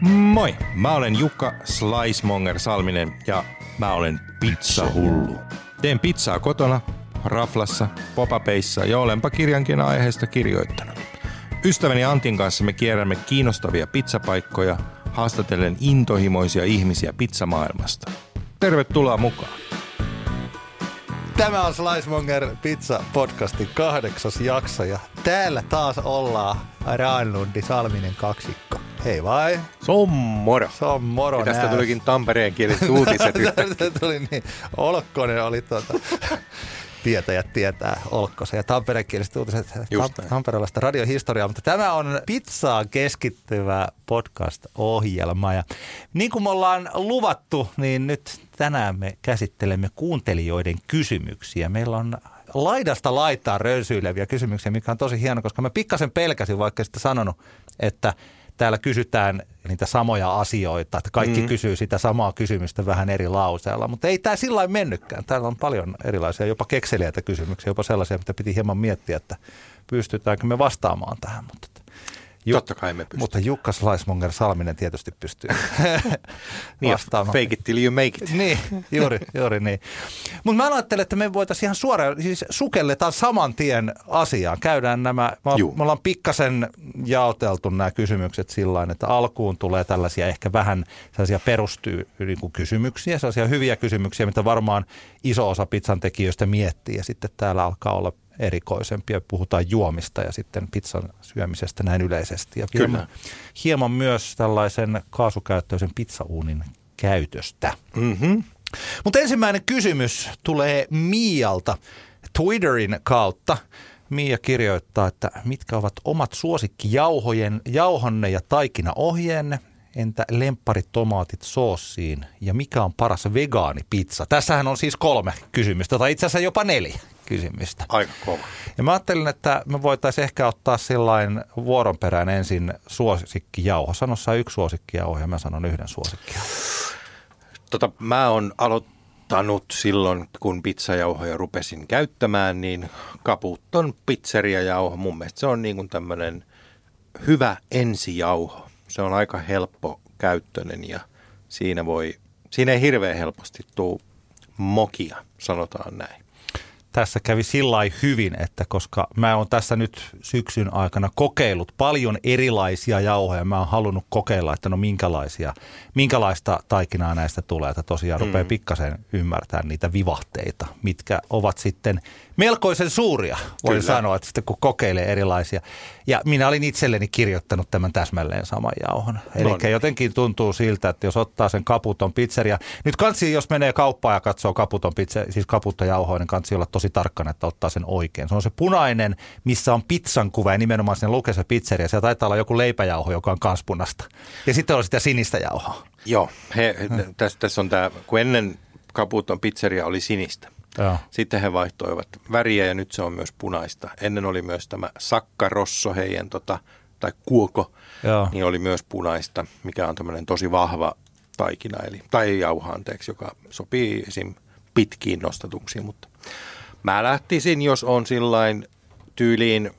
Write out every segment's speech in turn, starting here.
Moi, mä olen Jukka Slicemonger Salminen ja mä olen pizzahullu. Teen pizzaa kotona, raflassa, popapeissa ja olenpa kirjankin aiheesta kirjoittanut. Ystäväni Antin kanssa me kierrämme kiinnostavia pizzapaikkoja, haastatellen intohimoisia ihmisiä pizzamaailmasta. Tervetuloa mukaan. Tämä on Slicemonger Pizza podcastin kahdeksas jakso ja täällä taas ollaan Raanlundi Salminen kaksikko. Hei vai? Se on moro. Se on moro Ja tästä tulikin Tampereen kieliset uutiset. Tästä tuli niin. Olkkonen oli tuota, tietäjät tietää Olkkosen ja tampereenkieliset uutiset Just tam- tamperelaista radiohistoriaa, mutta tämä on pizzaan keskittyvä podcast-ohjelma ja niin kuin me ollaan luvattu, niin nyt tänään me käsittelemme kuuntelijoiden kysymyksiä. Meillä on laidasta laitaa rönsyileviä kysymyksiä, mikä on tosi hieno, koska mä pikkasen pelkäsin, vaikka sitten sanonut, että täällä kysytään niitä samoja asioita, että kaikki mm. kysyy sitä samaa kysymystä vähän eri lauseella, mutta ei tämä sillä lailla mennytkään. Täällä on paljon erilaisia, jopa kekseliäitä kysymyksiä, jopa sellaisia, mitä piti hieman miettiä, että pystytäänkö me vastaamaan tähän. Mutta, Ju- Totta kai me pystymme. Mutta Jukka Slicemonger Salminen tietysti pystyy Niin, vastaamaan. fake it till you make it. Niin, juuri, juuri niin. Mutta mä ajattelen, että me voitaisiin ihan suoraan, siis sukelletaan saman tien asiaan. Käydään nämä, me, Juu. me ollaan pikkasen jaoteltu nämä kysymykset sillä että alkuun tulee tällaisia ehkä vähän sellaisia perustyy niin kysymyksiä, sellaisia hyviä kysymyksiä, mitä varmaan iso osa pizzan tekijöistä miettii. Ja sitten täällä alkaa olla erikoisempia, puhutaan juomista ja sitten pizzan syömisestä näin yleisesti. Ja Kyllä. hieman, hieman myös tällaisen kaasukäyttöisen pizzauunin käytöstä. Mm-hmm. Mutta ensimmäinen kysymys tulee Mialta Twitterin kautta. Mia kirjoittaa, että mitkä ovat omat suosikkijauhojen, jauhonne ja taikinaohjeenne, entä lempparitomaatit soossiin ja mikä on paras vegaanipizza? Tässähän on siis kolme kysymystä, tai itse asiassa jopa neljä kysymystä. Aika kova. Ja mä ajattelin, että me voitaisiin ehkä ottaa sillain vuoron perään ensin suosikkijauho. Sano sä yksi suosikkijauho ja mä sanon yhden suosikkijauho. Tota, mä oon aloittanut silloin, kun pizzajauhoja rupesin käyttämään, niin Kaputton pizzeriajauho. Mun mielestä se on niin kuin tämmöinen hyvä ensijauho. Se on aika helppo käyttöinen ja siinä voi, siinä ei hirveän helposti tuu mokia, sanotaan näin. Tässä kävi sillä hyvin, että koska mä oon tässä nyt syksyn aikana kokeillut paljon erilaisia jauhoja, mä oon halunnut kokeilla, että no minkälaisia, minkälaista taikinaa näistä tulee, että tosiaan mm. rupeaa pikkasen ymmärtää niitä vivahteita, mitkä ovat sitten melkoisen suuria, voin Kyllä. sanoa, että sitten kun kokeilee erilaisia. Ja minä olin itselleni kirjoittanut tämän täsmälleen saman jauhon. Eli No niin. jotenkin tuntuu siltä, että jos ottaa sen kaputon pizzeria, nyt kansi, jos menee kauppaan ja katsoo kaputon pizza, siis kaputtojauhoa, niin kansi olla tosi tarkkana, että ottaa sen oikein. Se on se punainen, missä on pizzan kuva ja nimenomaan sen lukee se pizzeria. Siellä taitaa olla joku leipäjauho, joka on kans punasta. Ja sitten on sitä sinistä jauhoa. Joo, he, tässä, tässä on tämä, kun ennen Kaputon pizzeria oli sinistä. Joo. Sitten he vaihtoivat väriä ja nyt se on myös punaista. Ennen oli myös tämä sakkarosso heidän tota, tai kuoko, Joo. niin oli myös punaista, mikä on tämmöinen tosi vahva taikina, eli, tai jauha anteeksi, joka sopii esim. pitkiin nostatuksiin, mutta mä lähtisin, jos on sillain tyyliin,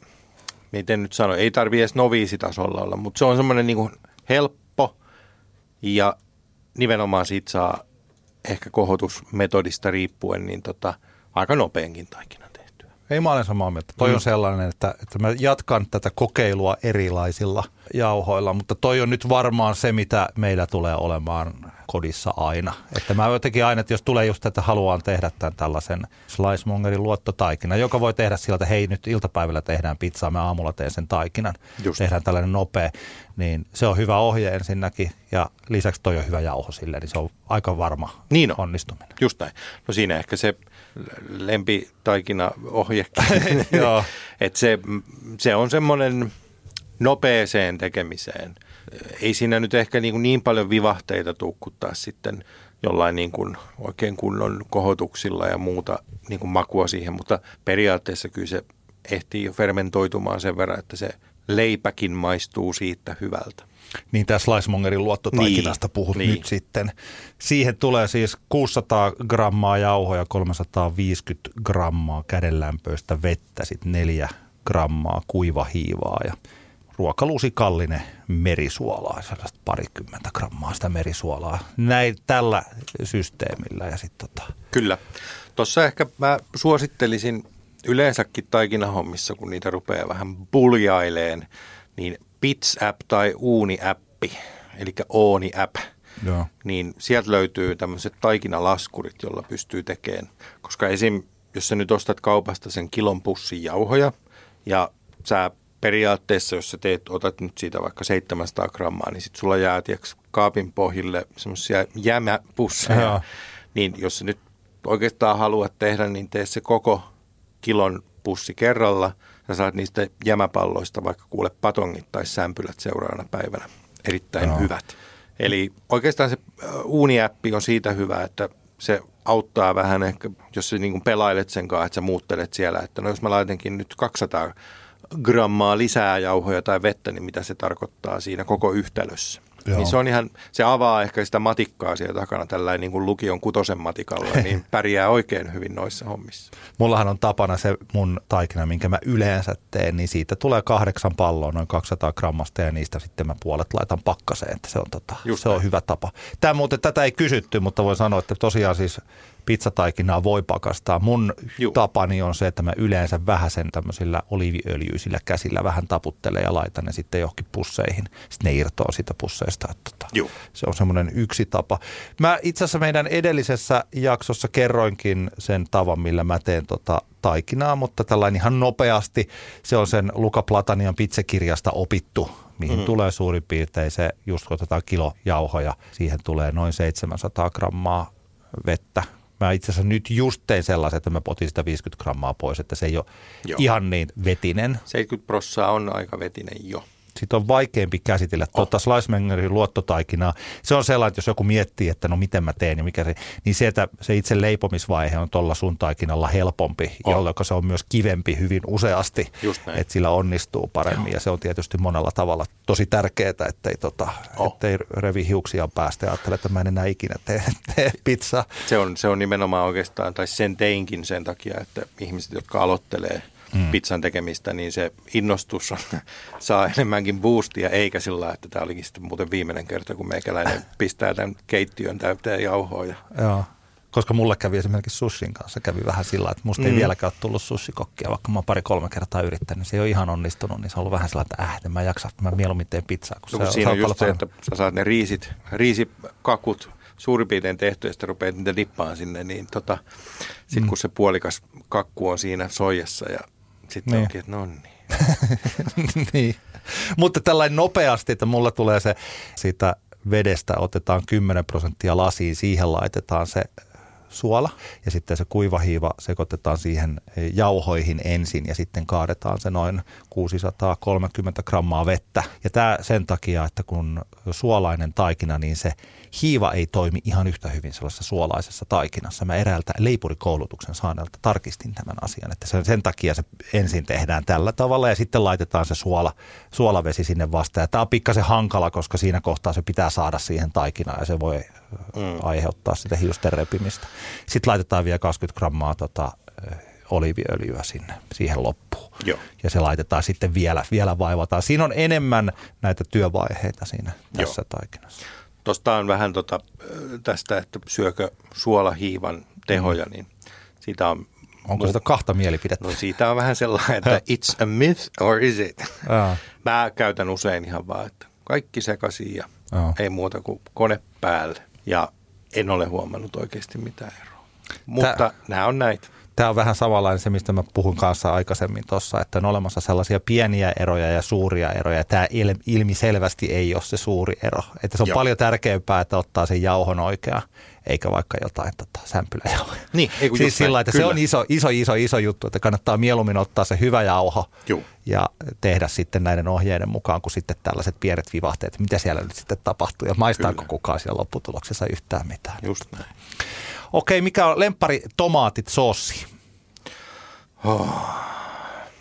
miten nyt sano, ei tarvi edes noviisitasolla olla, mutta se on semmoinen niin helppo ja nimenomaan siitä saa ehkä kohotusmetodista riippuen, niin tota, aika nopeankin taikinan tehtyä. Ei mä olen samaa mieltä. Toi Mm. on sellainen, että, että mä jatkan tätä kokeilua erilaisilla jauhoilla, mutta toi on nyt varmaan se, mitä meillä tulee olemaan kodissa aina. Että mä jotenkin aina, että jos tulee just, että haluan tehdä tämän tällaisen slicemongerin luottotaikina, joka voi tehdä sillä, että hei nyt iltapäivällä tehdään pizzaa, mä aamulla teen sen taikinan, Just. tehdään tällainen nopea, niin se on hyvä ohje ensinnäkin ja lisäksi toi on hyvä jauho sille, niin se on aika varma Niin on. onnistuminen. Just näin. No siinä ehkä se lempitaikina ohje. Joo. että se, se on semmoinen nopeeseen tekemiseen ei siinä nyt ehkä niin, kuin niin paljon vivahteita tukkuttaa sitten jollain niin kuin oikein kunnon kohotuksilla ja muuta niin kuin makua siihen, mutta periaatteessa kyllä se ehtii jo fermentoitumaan sen verran, että se leipäkin maistuu siitä hyvältä. Niin tässä Slicemongerin luottotaikinasta Niin, puhut niin. nyt sitten. Siihen tulee siis 600 grammaa jauhoja, 350 grammaa kädenlämpöistä vettä, sitten 4 grammaa kuivahiivaa ja ruokalusikallinen merisuolaa, sellaista parikymmentä grammaa sitä merisuolaa. Näin tällä systeemillä ja sitten tota, Kyllä. Tuossa ehkä mä suosittelisin yleensäkin taikinahommissa, kun niitä rupeaa vähän buljaileen, niin Bits-app tai Uuni-appi, eli Ooni-app, Joo. niin sieltä löytyy tämmöiset taikinalaskurit, jolla pystyy tekemään. Koska esim. jos sä nyt ostat kaupasta sen kilon pussin jauhoja ja sä periaatteessa, jos sä teet, otat nyt siitä vaikka 700 grammaa, niin sit sulla jää tiiäks, kaapin pohjille semmoisia jämäpusseja. Joo. Niin jos sä nyt oikeastaan haluat tehdä, niin tee se koko kilon pussi kerralla. Sä saat niistä jämäpalloista vaikka kuule patongit tai sämpylät seuraavana päivänä. Erittäin Joo. hyvät. Eli oikeastaan se Uuni-appi on siitä hyvä, että se auttaa vähän ehkä, jos sä niin pelailet sen kanssa, että sä muuttelet siellä, että no jos mä laitankin nyt 200 grammaa lisää jauhoja tai vettä, niin mitä se tarkoittaa siinä koko yhtälössä. Joo. Niin se on ihan, se avaa ehkä sitä matikkaa siellä takana tällainen niin kuin lukion kutosen matikalla, niin pärjää oikein hyvin noissa hommissa. Mullahan on tapana se mun taikina, minkä mä yleensä teen, niin siitä tulee kahdeksan palloa, noin 200 grammasta ja niistä sitten mä puolet laitan pakkaseen, että se on, tota, Just se on hyvä tapa. Tämä muuten, tätä ei kysytty, mutta voin sanoa, että tosiaan siis pizzataikinaa voi pakastaa. Mun Juu. tapani on se, että mä yleensä vähän sen tämmöisillä oliiviöljyisillä käsillä vähän taputtelen ja laitan ne sitten johonkin pusseihin. Sitten ne irtoaa siitä pusseista. Että tota, Juu. se on semmoinen yksi tapa. Mä itse asiassa meidän edellisessä jaksossa kerroinkin sen tavan, millä mä teen tota taikinaa, mutta tällainen ihan nopeasti. Se on sen Luka Platanian pizzakirjasta opittu, mihin mm. tulee suurin piirtein se, just kun otetaan kilo jauhoja, siihen tulee noin 700 grammaa vettä. Mä itse asiassa nyt just tein sellaisen, että mä potin sitä 50 grammaa pois, että se ei ole Joo. Ihan niin vetinen. 70 prossaa on aika vetinen jo. Sitten on vaikeampi käsitellä tuota Slicemangerin luottotaikinaa. Se on sellainen, että jos joku miettii, että no miten mä teen ja mikä se, niin se, että se itse leipomisvaihe on tuolla sun taikinalla helpompi, On. jolloin se on myös kivempi hyvin useasti, että sillä onnistuu paremmin ja se on tietysti monella tavalla tosi tärkeää, ettei, tota, On. ettei revi hiuksia päästä ja ajattele, että mä en enää ikinä tee, tee pizzaa. Se on, se on nimenomaan oikeastaan, tai sen teinkin sen takia, että ihmiset, jotka aloittelee mm. pizzan tekemistä, niin se innostus on, saa enemmänkin boostia, eikä sillä että tämä olikin sitten muuten viimeinen kerta, kun meikäläinen pistää tämän keittiön täyteen jauhoja. Joo. Koska mulle kävi esimerkiksi sushin kanssa, kävi vähän sillä, että musta ei Mm. vieläkään ole tullut sushikokkia, vaikka mä oon pari-kolme kertaa yrittänyt. Se ei ole ihan onnistunut, niin se on ollut vähän sellainen, että äh, en mä jaksa, mä mieluummin teen pizzaa. Kun No, se siinä on just se, että sä saat ne riisit, riisikakut suurin piirtein tehty, ja sitten rupeat niitä dippaan sinne, niin tota, sitten Mm. kun se puolikas kakku on siinä soijassa, ja sitten Niin. onkin, että no niin. niin. Mutta tällainen nopeasti, että mulla tulee se siitä vedestä otetaan 10 prosenttia lasiin, siihen laitetaan se suola ja sitten se kuivahiiva sekoitetaan siihen jauhoihin ensin ja sitten kaadetaan se noin 630 grammaa vettä. Ja tämä sen takia, että kun suolainen taikina, niin se hiiva ei toimi ihan yhtä hyvin sellaisessa suolaisessa taikinassa. Mä eräältä leipurikoulutuksen saaneelta tarkistin tämän asian, että sen, sen takia se ensin tehdään tällä tavalla ja sitten laitetaan se suola, suolavesi sinne vastaan. Ja tämä on pikkasen hankala, koska siinä kohtaa se pitää saada siihen taikinaan ja se voi mm. aiheuttaa sitä hiusten repimistä. Sitten laitetaan vielä 20 grammaa tota, oliiviöljyä sinne siihen loppuun. Joo. Ja se laitetaan sitten vielä, vielä vaivataan. Siinä on enemmän näitä työvaiheita siinä tässä Joo. taikinassa. Tuosta on vähän tota, tästä, että syökö suolahiivan tehoja, niin siitä on... Onko sitä kahta mielipidettä? No siitä on vähän sellainen, että it's a myth or is it? Mä käytän usein ihan vaan, että kaikki sekaisin ja Joo. ei muuta kuin kone päälle. Ja en ole huomannut oikeasti mitään eroa. Mutta Tää- nämä on näitä. Tämä on vähän samanlainen se, mistä mä puhun kanssa aikaisemmin tuossa, että on olemassa sellaisia pieniä eroja ja suuria eroja. Tämä il, ilmiselvästi ei ole se suuri ero. Että se on Joo. paljon tärkeämpää, että ottaa sen jauhon oikea, eikä vaikka jotain tota, sämpyläjauhoja. Niin, ei kun siis sillä, että se kyllä. on iso, iso, iso, iso juttu, että kannattaa mieluummin ottaa se hyvä jauho Juu. ja tehdä sitten näiden ohjeiden mukaan kuin sitten tällaiset pienet vivahteet, mitä siellä nyt sitten tapahtuu ja maistaako Kyllä. kukaan siellä lopputuloksessa yhtään mitään. Just näin. Okei, mikä on lempari tomaatit soossi?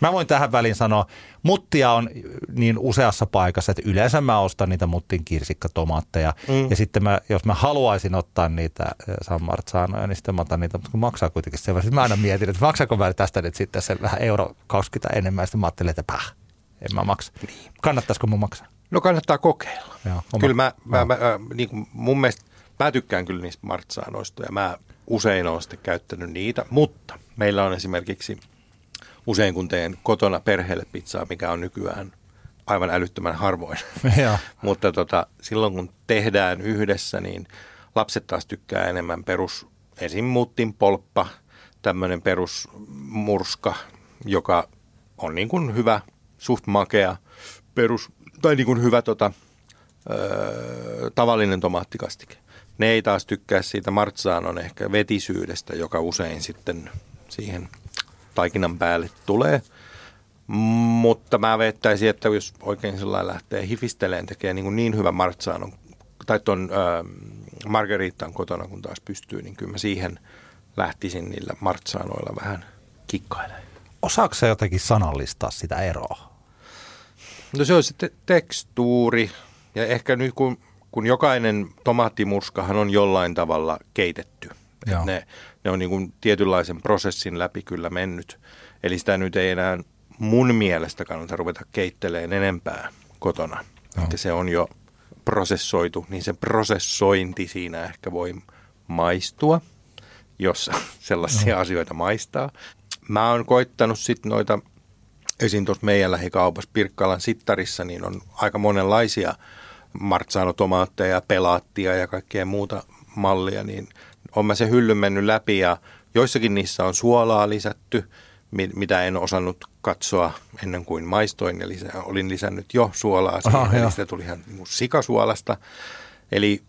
Mä voin tähän väliin sanoa, muttia on niin useassa paikassa, että yleensä mä ostan niitä muttin kirsikkatomaatteja. Mm. Ja sitten mä, jos mä haluaisin ottaa niitä eh, San Marzanoja, niin sitten mä otan niitä, mutta kun maksaa kuitenkin sen verran. Mä aina mietin, että maksaako mä tästä nyt sitten sen vähän euro 20 enemmän. Ja sitten mä ajattelin, että päh, en mä maksa. Niin. Kannattaisiko mun maksaa? No kannattaa kokeilla. Joo, oma- kyllä mä, mä, mä, mä niin kuin mun mielestä, mä tykkään kyllä niistä martsaanoista ja mä usein olen sitten käyttänyt niitä, mutta meillä on esimerkiksi usein kun teen kotona perheelle pizzaa, mikä on nykyään aivan älyttömän harvoin. Mutta tota, silloin kun tehdään yhdessä, niin lapset taas tykkää enemmän perus, esim. muttin polppa, tämmöinen perusmurska, joka on niin kuin hyvä, suht makea, perus, tai niin kuin hyvä tota, öö, tavallinen tomaattikastike. Ne ei taas tykkää siitä martsaanon ehkä vetisyydestä, joka usein sitten siihen taikinan päälle tulee. Mutta mä vettäisin, että jos oikein sillä lähtee hifisteleen, tekee niin, kuin niin hyvän martsaanon, tai tuon öö, margariittan kotona, kun taas pystyy, niin kyllä mä siihen lähtisin niillä martsaanoilla vähän kikkailemaan. Osaako sä jotenkin sanallistaa sitä eroa? No se on sitten tekstuuri ja ehkä nyt kun, kun jokainen tomaattimurskahan on jollain tavalla keitetty. Joo. Ne, ne on niin kuin tietynlaisen prosessin läpi kyllä mennyt. Eli sitä nyt ei enää mun mielestä kannata ruveta keitteleen enempää kotona. Joo. Että se on jo prosessoitu, niin se prosessointi siinä ehkä voi maistua, jos sellaisia asioita maistaa. Mä oon koittanut sitten noita esim. tuossa meidän lähikaupassa Pirkkalan sittarissa, niin on aika monenlaisia martsanotomaatteja, pelaattia ja kaikkea muuta mallia, niin on mä se hyllyn mennyt läpi ja joissakin niissä on suolaa lisätty, mi- mitä en osannut katsoa ennen kuin maistoin, eli olin lisännyt jo suolaa siihen, Aha, joo. eli sitä tuli ihan niin sikasuolasta. Eli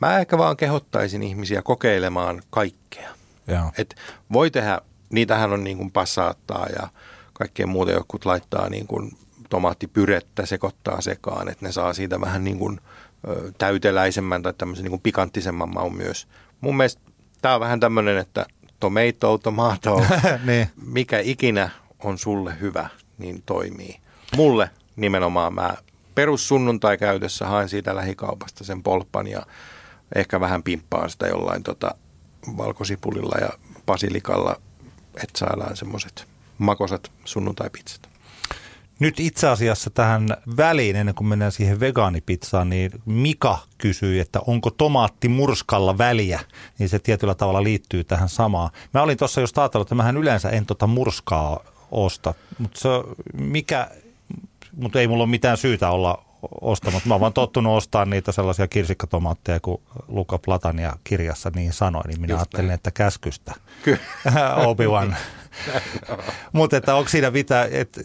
mä ehkä vaan kehottaisin ihmisiä kokeilemaan kaikkea. Joo. Et voi tehdä, niitähän on niin kuin passaattaa ja kaikkea muuta, jotkut laittaa niin kuin tomaattipyrettä, sekoittaa sekaan, että ne saa siitä vähän niin kuin täyteläisemmän tai tämmöisen niin kuin pikanttisemman maun myös. Mun mielestä tämä on vähän tämmöinen, että tomato, tomato, Niin. mikä ikinä on sulle hyvä, niin toimii. Mulle nimenomaan mä perussunnuntai käytössä haen siitä lähikaupasta sen polppan ja ehkä vähän pimppaan sitä jollain tota valkosipulilla ja basilikalla, että saadaan semmoiset makosat sunnuntai-pizzat. Nyt itse asiassa tähän väliin, ennen kuin mennään siihen vegaanipizzaan, niin Mika kysyi, että onko tomaatti murskalla väliä, niin se tietyllä tavalla liittyy tähän samaan. Mä olin tuossa just ajatellut, että mähän yleensä en tota murskaa osta, mutta se, mikä, mutta ei mulla ole mitään syytä olla ostamatta. Mä oon vaan tottunut ostaa niitä sellaisia kirsikkatomaatteja, kun Luka Platania kirjassa niin sanoi, niin minä Just ajattelin, näin. että käskystä. Kyllä. Obi-Wan. mutta että onko siinä mitään, et,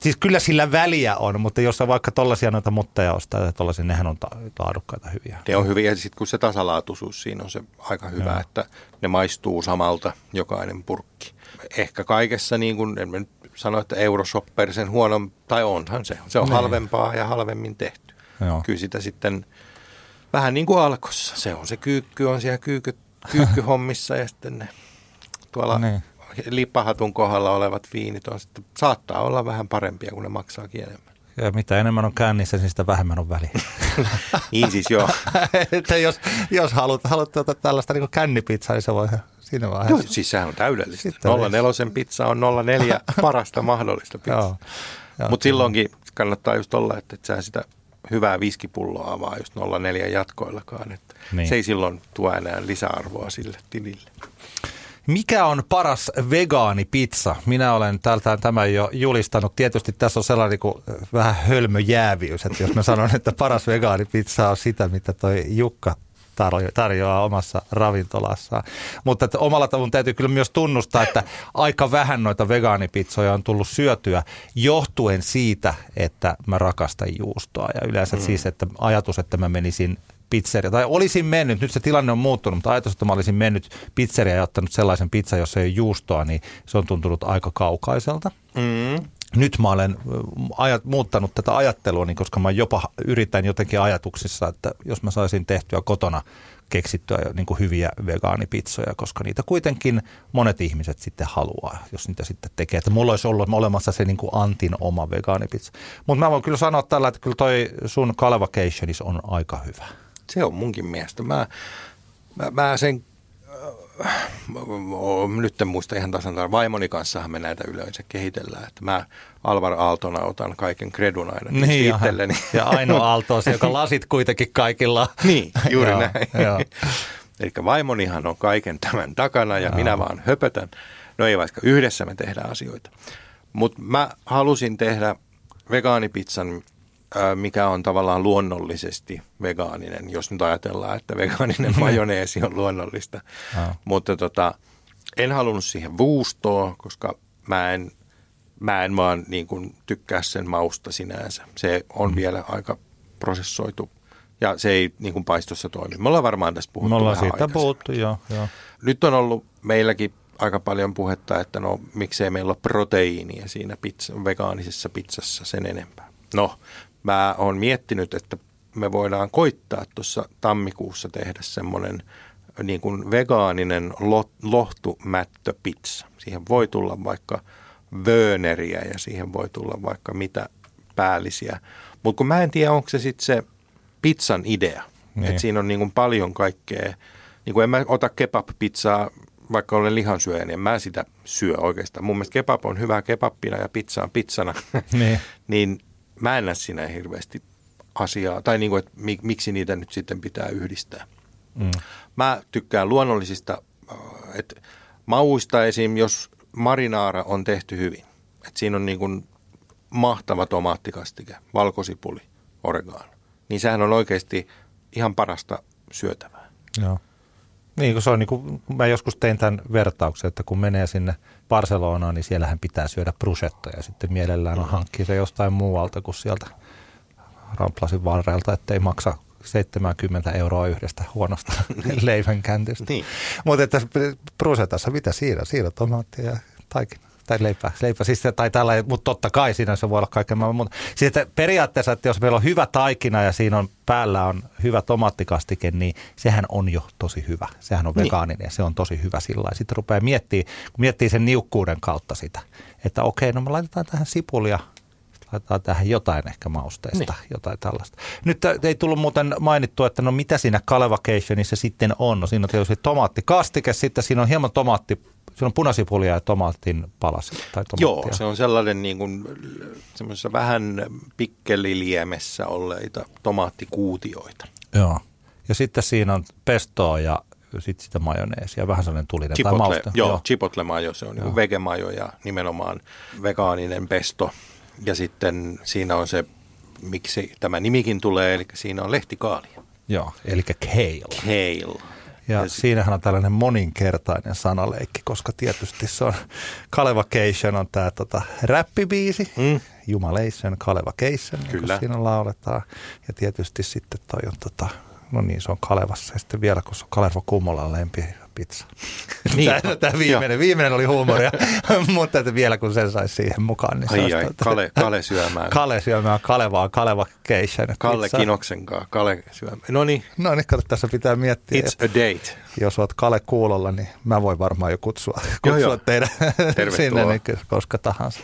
siis kyllä sillä väliä on, mutta jos sä vaikka tollaisia noita mutteja ostaa ja tollaisia, nehän on ta- laadukkaita hyviä. Ne on hyviä ja sitten kun se tasalaatuisuus siinä on se aika hyvä, Joo. että ne maistuu samalta jokainen purkki. Ehkä kaikessa niin kuin, en nyt sano, että Euroshopper sen huonon, tai onhan se. Se on Niin. halvempaa ja halvemmin tehty. Joo. Kyllä sitä sitten vähän niin kuin alkossa. Se on se kyykky, on siellä kyykky, kyykkyhommissa ja sitten ne tuolla Niin. Lippahatun kohdalla olevat viinit on sitten, saattaa olla vähän parempia, kun ne maksaakin enemmän. Ja mitä enemmän on kännissä, niin sitä vähemmän on väliä. Niin siis joo. että jos, jos haluat, haluat tuota tällaista niin kännipizzaa, niin se voi siinä vaiheessa. Joo, siis sehän on täydellistä. Sitten on 04 pizza on 04 parasta mahdollista pizzaa. Joo. Joo. Mutta silloinkin kannattaa just olla, että et sä sitä hyvää viskipulloa avaa just 04 jatkoillakaan. Että Niin. Se ei silloin tuo enää lisäarvoa sille tilille. Mikä on paras vegaanipizza? Minä olen tältä tämän jo julistanut. Tietysti tässä on sellainen niin kuin vähän hölmöjääviys, että jos mä sanon, että paras vegaanipizza on sitä, mitä toi Jukka tarjo- tarjoaa omassa ravintolassaan. Mutta että omalla tavalla täytyy kyllä myös tunnustaa, että aika vähän noita vegaanipizzoja on tullut syötyä johtuen siitä, että mä rakastan juustoa. Ja yleensä mm. siis, että ajatus, että mä menisin pizzeria, tai olisin mennyt, nyt se tilanne on muuttunut, mutta ajatus, että mä olisin mennyt pizzeria ja ottanut sellaisen pizza, jossa ei ole juustoa, niin se on tuntunut aika kaukaiselta. Mm. Nyt mä olen ajat, muuttanut tätä ajattelua, niin koska mä jopa yritän jotenkin ajatuksissa, että jos mä saisin tehtyä kotona keksittyä niin kuin hyviä vegaanipizzoja, koska niitä kuitenkin monet ihmiset sitten haluaa, jos niitä sitten tekee. Että mulla olisi ollut olemassa se niin kuin Antin oma vegaanipizza. Mutta mä voin kyllä sanoa tällä, että kyllä toi sun Calvacationis on aika hyvä. Se on munkin mielestä. Mä, mä, mä sen, äh, nyt en muista ihan tasan tarkkaan, vaimoni kanssahan me näitä yleensä kehitellään. Että mä Alvar Aaltona otan kaiken kredun aina Niin, ja, itselleni. ja Aino Aalto on se, joka lasit kuitenkin kaikilla. Niin, juuri Joo, näin. joo. Eli vaimonihan on kaiken tämän takana ja minä vaan höpötän. No ei vaikka yhdessä me tehdään asioita. Mutta mä halusin tehdä vegaanipizzan, mikä on tavallaan luonnollisesti vegaaninen, jos nyt ajatellaan, että vegaaninen majoneesi on luonnollista. Mutta tota, en halunnut siihen vuustoa, koska mä en, mä en vaan niin kuin tykkää sen mausta sinänsä. Se on vielä aika prosessoitu ja se ei niin kuin paistossa toimi. Me ollaan varmaan tästä puhuttu Me ollaan vähän siitä puhuttu, joo. joo. Nyt on ollut meilläkin aika paljon puhetta, että no miksei meillä ole proteiinia siinä pizza, vegaanisessa pizzassa sen enempää. No, mä oon miettinyt, että me voidaan koittaa tuossa tammikuussa tehdä semmoinen niin kuin vegaaninen lo, lohtumättöpizza. Siihen voi tulla vaikka vööneriä ja siihen voi tulla vaikka mitä päällisiä. Mutta kun mä en tiedä, onko se sitten se pizzan idea. Niin. Että siinä on niin kuin paljon kaikkea. Niin kuin en mä ota kebab-pizzaa, vaikka olen lihansyöjä, niin en mä sitä syö oikeastaan. Mun mielestä kebab on hyvä kebappina ja pizza on pizzana. Niin. niin mä en näe siinä hirveästi asiaa. Tai niin kuin, että mi- miksi niitä nyt sitten pitää yhdistää. Mm. Mä tykkään luonnollisista, äh, että mauista esim. jos marinaara on tehty hyvin. Että siinä on niin kuin mahtava tomaattikastike, valkosipuli, oregano. Niin sehän on oikeasti ihan parasta syötävää. Joo. Niin kuin se on niin kuin, mä joskus tein tämän vertauksen, että kun menee sinne Barcelonaan, niin siellähän pitää syödä bruschetta ja sitten mielellään on hankkii se jostain muualta kuin sieltä ramplasin varrelta, ettei maksa 70 euroa yhdestä huonosta leivänkäntistä. Niin. Mutta että brusetassa, mitä siinä? Siinä tomaattia ja taikina. Tai leipä, leipä siis, tai tällä, mutta totta kai siinä se voi olla kaiken maailman muuta. Siis että periaatteessa, että jos meillä on hyvä taikina ja siinä on päällä on hyvä tomaattikastike, niin sehän on jo tosi hyvä. Sehän on Niin. vegaaninen ja se on tosi hyvä sillä lailla. Sitten rupeaa miettimään, kun miettii sen niukkuuden kautta sitä, että okei, no me laitetaan tähän sipulia, laitetaan tähän jotain ehkä mausteista, niin. jotain tällaista. Nyt ei tullut muuten mainittua, että no mitä siinä Calevacationissa sitten on. No siinä on tietysti tomaattikastike, sitten siinä on hieman tomaatti, siinä on punasipulia ja tomaatin palasi. Tai Joo, se on sellainen niin kuin, vähän pikkeliliemessä olleita tomaattikuutioita. Joo. Ja sitten siinä on pestoa ja sitten sitä majoneesia, vähän sellainen tulinen tai Chipotle, mausta. joo, joo. chipotle majo, se on niin vegemajo ja nimenomaan vegaaninen pesto. Ja sitten siinä on se, miksi tämä nimikin tulee, eli siinä on lehtikaalia. joo, eli kale. Kale. Ja si- siinähän on tällainen moninkertainen sanaleikki, koska tietysti se on, Calevacation on tämä tota, räppibiisi, Mm. Jumalation, Calevacation, niin Kyllä. siinä lauletaan. Ja tietysti sitten toi on, tota, no niin, se on Kalevassa. Ja sitten vielä, kun se on Kalervo Kummolan lempi pizza. Niin. Tämä, tämä viimeinen, viimeinen oli huumoria, mutta että vielä kun sen saisi siihen mukaan. Niin Ai ai, tota- Kale, Kale syömään. Kale syömään Kalevaa, Calevacation. Kalle pizza. Kinoksen kanssa, Kale syömään. No niin, No niin, kato, tässä pitää miettiä. it's a date. jos olet Kale kuulolla, niin mä voin varmaan jo kutsua, kutsua joo. teidän Tervetuloa. sinne niin koska tahansa.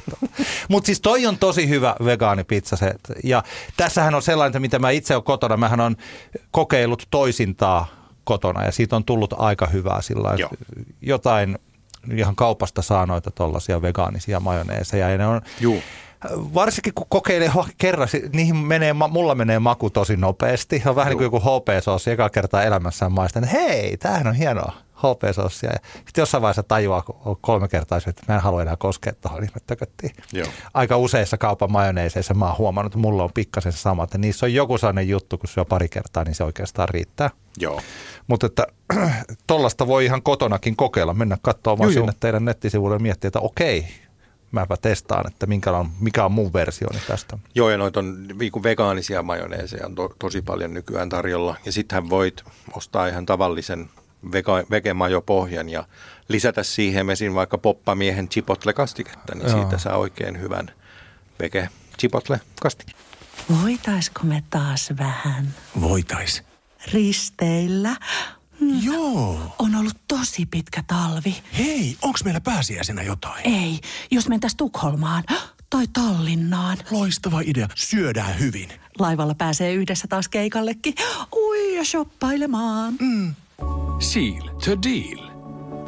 Mutta siis toi on tosi hyvä vegaanipizza. Se, ja tässähän on sellainen, mitä mä itse olen kotona, mähän on kokeillut toisintaa kotona ja siitä on tullut aika hyvää sillä jotain ihan kaupasta saa noita tollaisia vegaanisia majoneeseja ja ne on Juu. Varsinkin kun kokeilee kerran, niihin menee, mulla menee maku tosi nopeasti. On vähän niin kuin joku HP-soosi eka kertaa elämässään maistan. Hei, tämähän on hienoa. HP-sossia. Ja sitten jossain vaiheessa tajuaa, kolme kertaa että mä en halua enää koskea tuohon, niin me tököttiin. Joo. Aika useissa kaupan majoneeseissa mä oon huomannut, että mulla on pikkasen se sama, että niissä on joku sellainen juttu, kun syö pari kertaa, niin se oikeastaan riittää. Joo. Mutta että tollasta voi ihan kotonakin kokeilla, mennä katsomaan sinne teidän nettisivuille ja miettiä, että okei, mäpä testaan, että minkä on, mikä on mun versioni tästä. Joo, ja noita on niinku vegaanisia majoneeseja on to, tosi paljon nykyään tarjolla. Ja sittenhän voit ostaa ihan tavallisen vegemajopohjan ja lisätä siihen esim. vaikka poppamiehen chipotle-kastiketta, niin Joo. siitä saa oikein hyvän vege chipotle-kastikkeen. Voitaisko me taas vähän Voitais. risteillä? Joo. On ollut tosi pitkä talvi. Hei, onks meillä pääsiäisenä jotain? Ei, jos mentäis Tukholmaan tai Tallinnaan. Loistava idea. Syödään hyvin. Laivalla pääsee yhdessä taas keikallekin. Ui ja shoppailemaan. Seal to deal.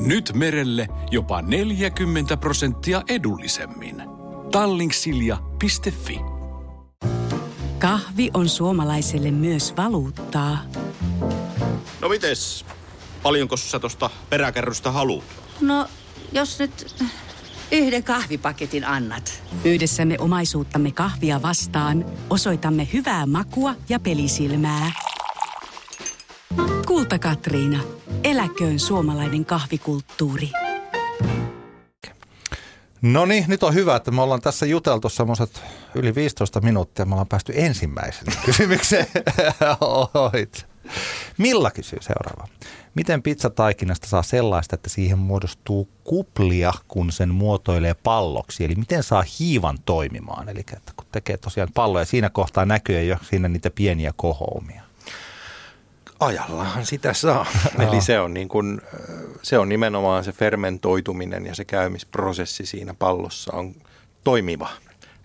Nyt merelle jopa 40 prosenttia edullisemmin. Tallingsilja.fi Kahvi on suomalaiselle myös valuuttaa. No mites? Paljonko sä tosta peräkärrystä haluat? No, jos nyt yhden kahvipaketin annat. Yhdessämme omaisuuttamme kahvia vastaan osoitamme hyvää makua ja pelisilmää. Kulta Katriina. Eläköön suomalainen kahvikulttuuri. No niin, nyt on hyvä, että me ollaan tässä juteltu semmoiset yli 15 minuuttia. Me ollaan päästy ensimmäiseen kysymykseen ohitse. Milla kysyy seuraava. Miten pizzataikinasta saa sellaista, että siihen muodostuu kuplia, kun sen muotoilee palloksi? Eli miten saa hiivan toimimaan? Eli että kun tekee tosiaan palloja, siinä kohtaa näkyy jo siinä niitä pieniä kohoumia. Ajallahan sitä saa. Eli se on, niin kuin, se on nimenomaan se fermentoituminen ja se käymisprosessi siinä pallossa on toimiva.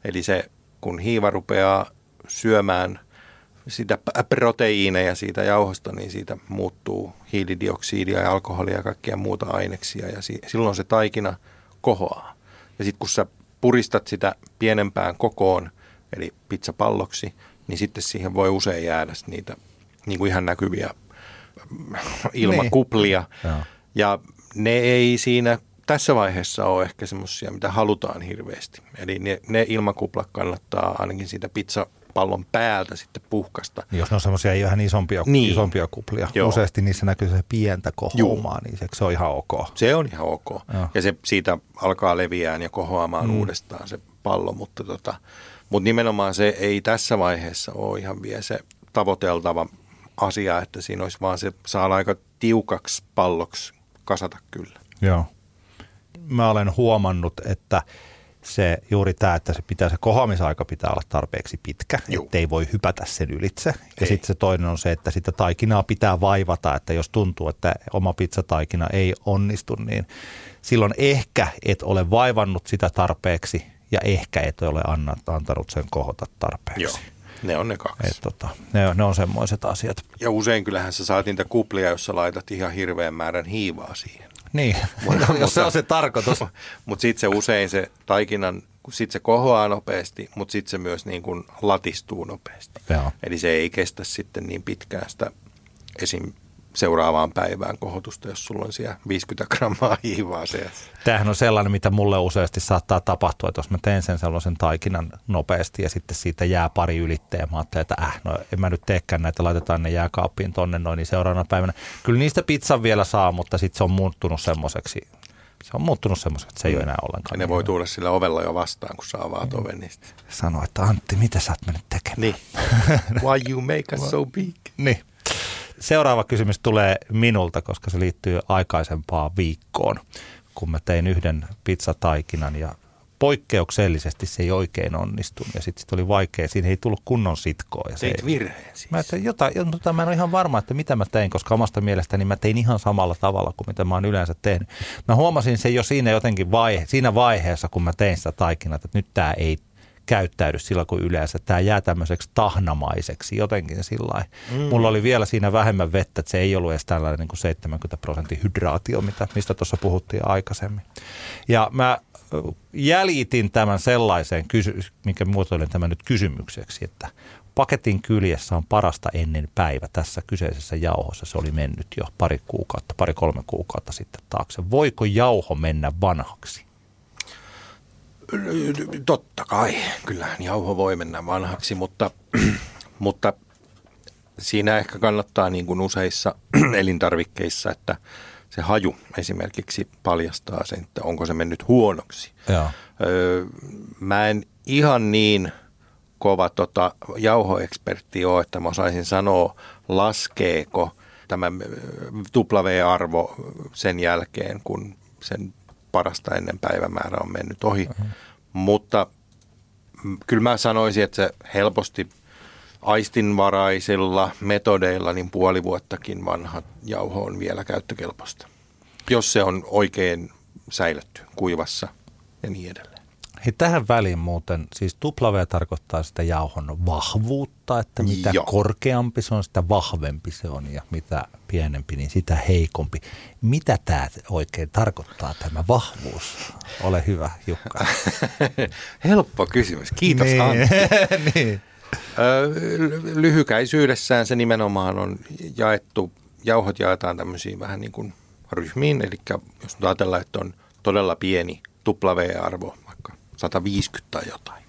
Eli se, kun hiiva rupeaa syömään sitä proteiineja siitä jauhosta, niin siitä muuttuu hiilidioksidia ja alkoholia ja kaikkia muuta aineksia ja si- silloin se taikina kohoaa. Ja sitten kun sä puristat sitä pienempään kokoon, eli pizzapalloksi, niin sitten siihen voi usein jäädä niitä niin kuin ihan näkyviä ilmakuplia. Joo. Ja ne ei siinä tässä vaiheessa ole ehkä semmoisia, mitä halutaan hirveästi. Eli ne, ne ilmakuplat kannattaa ainakin siitä pizzapallon päältä sitten puhkasta. Niin Jos ne on semmoisia vähän isompia, Niin. isompia kuplia. Joo. Useasti niissä näkyy se pientä kohoumaa, niin se, se on ihan ok. Se on ihan ok. Joo. Ja se siitä alkaa leviään ja kohoamaan mm. uudestaan se pallo, mutta, tota, mutta nimenomaan se ei tässä vaiheessa ole ihan vielä se tavoiteltava asia, että siinä olisi vaan se saa aika tiukaksi palloksi kasata kyllä. Joo. Mä olen huomannut, että se juuri tämä, että se pitää se kohoamisaika pitää olla tarpeeksi pitkä, Juu. ettei voi hypätä sen ylitse. Ja Ei. sitten se toinen on se, että sitä taikinaa pitää vaivata, että jos tuntuu, että oma pizzataikina ei onnistu, niin silloin ehkä et ole vaivannut sitä tarpeeksi ja ehkä et ole antanut sen kohota tarpeeksi. Joo, ne on ne kaksi. Et tota, ne, on- ne on semmoiset asiat. Ja usein kyllähän sä saat niitä kuplia, jos sä laitat ihan hirveän määrän hiivaa siihen. Niin, jos se on se tarkoitus. Mutta sitten se usein se taikinan, sitten se kohoaa nopeasti, mutta sitten se myös niin kuin latistuu nopeasti. Joo. Eli se ei kestä sitten niin pitkään sitä esim. Seuraavaan päivään kohotusta, jos sulla on siellä 50 grammaa hiivaa seassa. Tämähän on sellainen, mitä mulle useasti saattaa tapahtua, että jos mä teen sen sellaisen taikinan nopeasti ja sitten siitä jää pari ylitteen, mä ajattelen, että äh, no en mä nyt teekään näitä, laitetaan ne jääkaappiin tonne noin, niin seuraavana päivänä. Kyllä niistä pizzan vielä saa, mutta sitten se on muuttunut semmoiseksi, se on muuttunut semmoiseksi, että se ei ole enää ollenkaan. Ja ne niin voi tulla sillä ovella jo vastaan, kun sä avaat oven. Niin, Sanoa, että Antti, mitä sä oot mennyt tekemään? niin. Why you make us so big? Niin. Seuraava kysymys tulee minulta, koska se liittyy aikaisempaan viikkoon, kun mä tein yhden pizzataikinan ja poikkeuksellisesti se ei oikein onnistunut ja sitten sit oli vaikea, siinä ei tullut kunnon sitkoa. Ja se Teit ei, virheen siis. Mä, että jotain, mutta mä en ole ihan varma, että mitä mä tein, koska omasta mielestäni mä tein ihan samalla tavalla kuin mitä mä oon yleensä tehnyt. Mä huomasin sen jo siinä jotenkin vaihe, siinä vaiheessa, kun mä tein sitä taikinaa, että nyt tämä ei käyttäydy sillä kuin yleensä. Tämä jää tämmöiseksi tahnamaiseksi jotenkin sillä mm. Mulla oli vielä siinä vähemmän vettä, että se ei ollut edes tällainen niin kuin 70 prosentin hydraatio, mitä, mistä tuossa puhuttiin aikaisemmin. Ja mä jäljitin tämän sellaiseen, kysy- minkä muotoilen tämän nyt kysymykseksi, että paketin kyljessä on parasta ennen päivä tässä kyseisessä jauhossa. Se oli mennyt jo pari kuukautta, pari kolme kuukautta sitten taakse. Voiko jauho mennä vanhaksi? Totta kai, kyllähän jauho voi mennä vanhaksi, mutta, mutta siinä ehkä kannattaa niin kuin useissa elintarvikkeissa, että se haju esimerkiksi paljastaa sen, että onko se mennyt huonoksi. Joo. Öö, mä en ihan niin kova tota, jauhoekspertti ole, että mä osaisin sanoa, laskeeko tämä W-arvo sen jälkeen, kun sen parasta ennen päivämäärä on mennyt ohi. Mm-hmm. Mutta kyllä mä sanoisin, että se helposti aistinvaraisilla metodeilla niin puoli vuottakin vanha jauho on vielä käyttökelpoista, jos se on oikein säilytty kuivassa ja niin edelleen. Hei, tähän väliin muuten, siis W tarkoittaa sitä jauhon vahvuutta, että mitä Joo. korkeampi se on, sitä vahvempi se on ja mitä pienempi, niin sitä heikompi. Mitä tämä oikein tarkoittaa, tämä vahvuus? Ole hyvä, Jukka. Helppo kysymys. Kiitos niin. Antti. niin. Lyhykäisyydessään se nimenomaan on jaettu, jauhot jaetaan tämmöisiin vähän niin kuin ryhmiin, eli jos ajatellaan, että on todella pieni W-arvo, 150 tai jotain,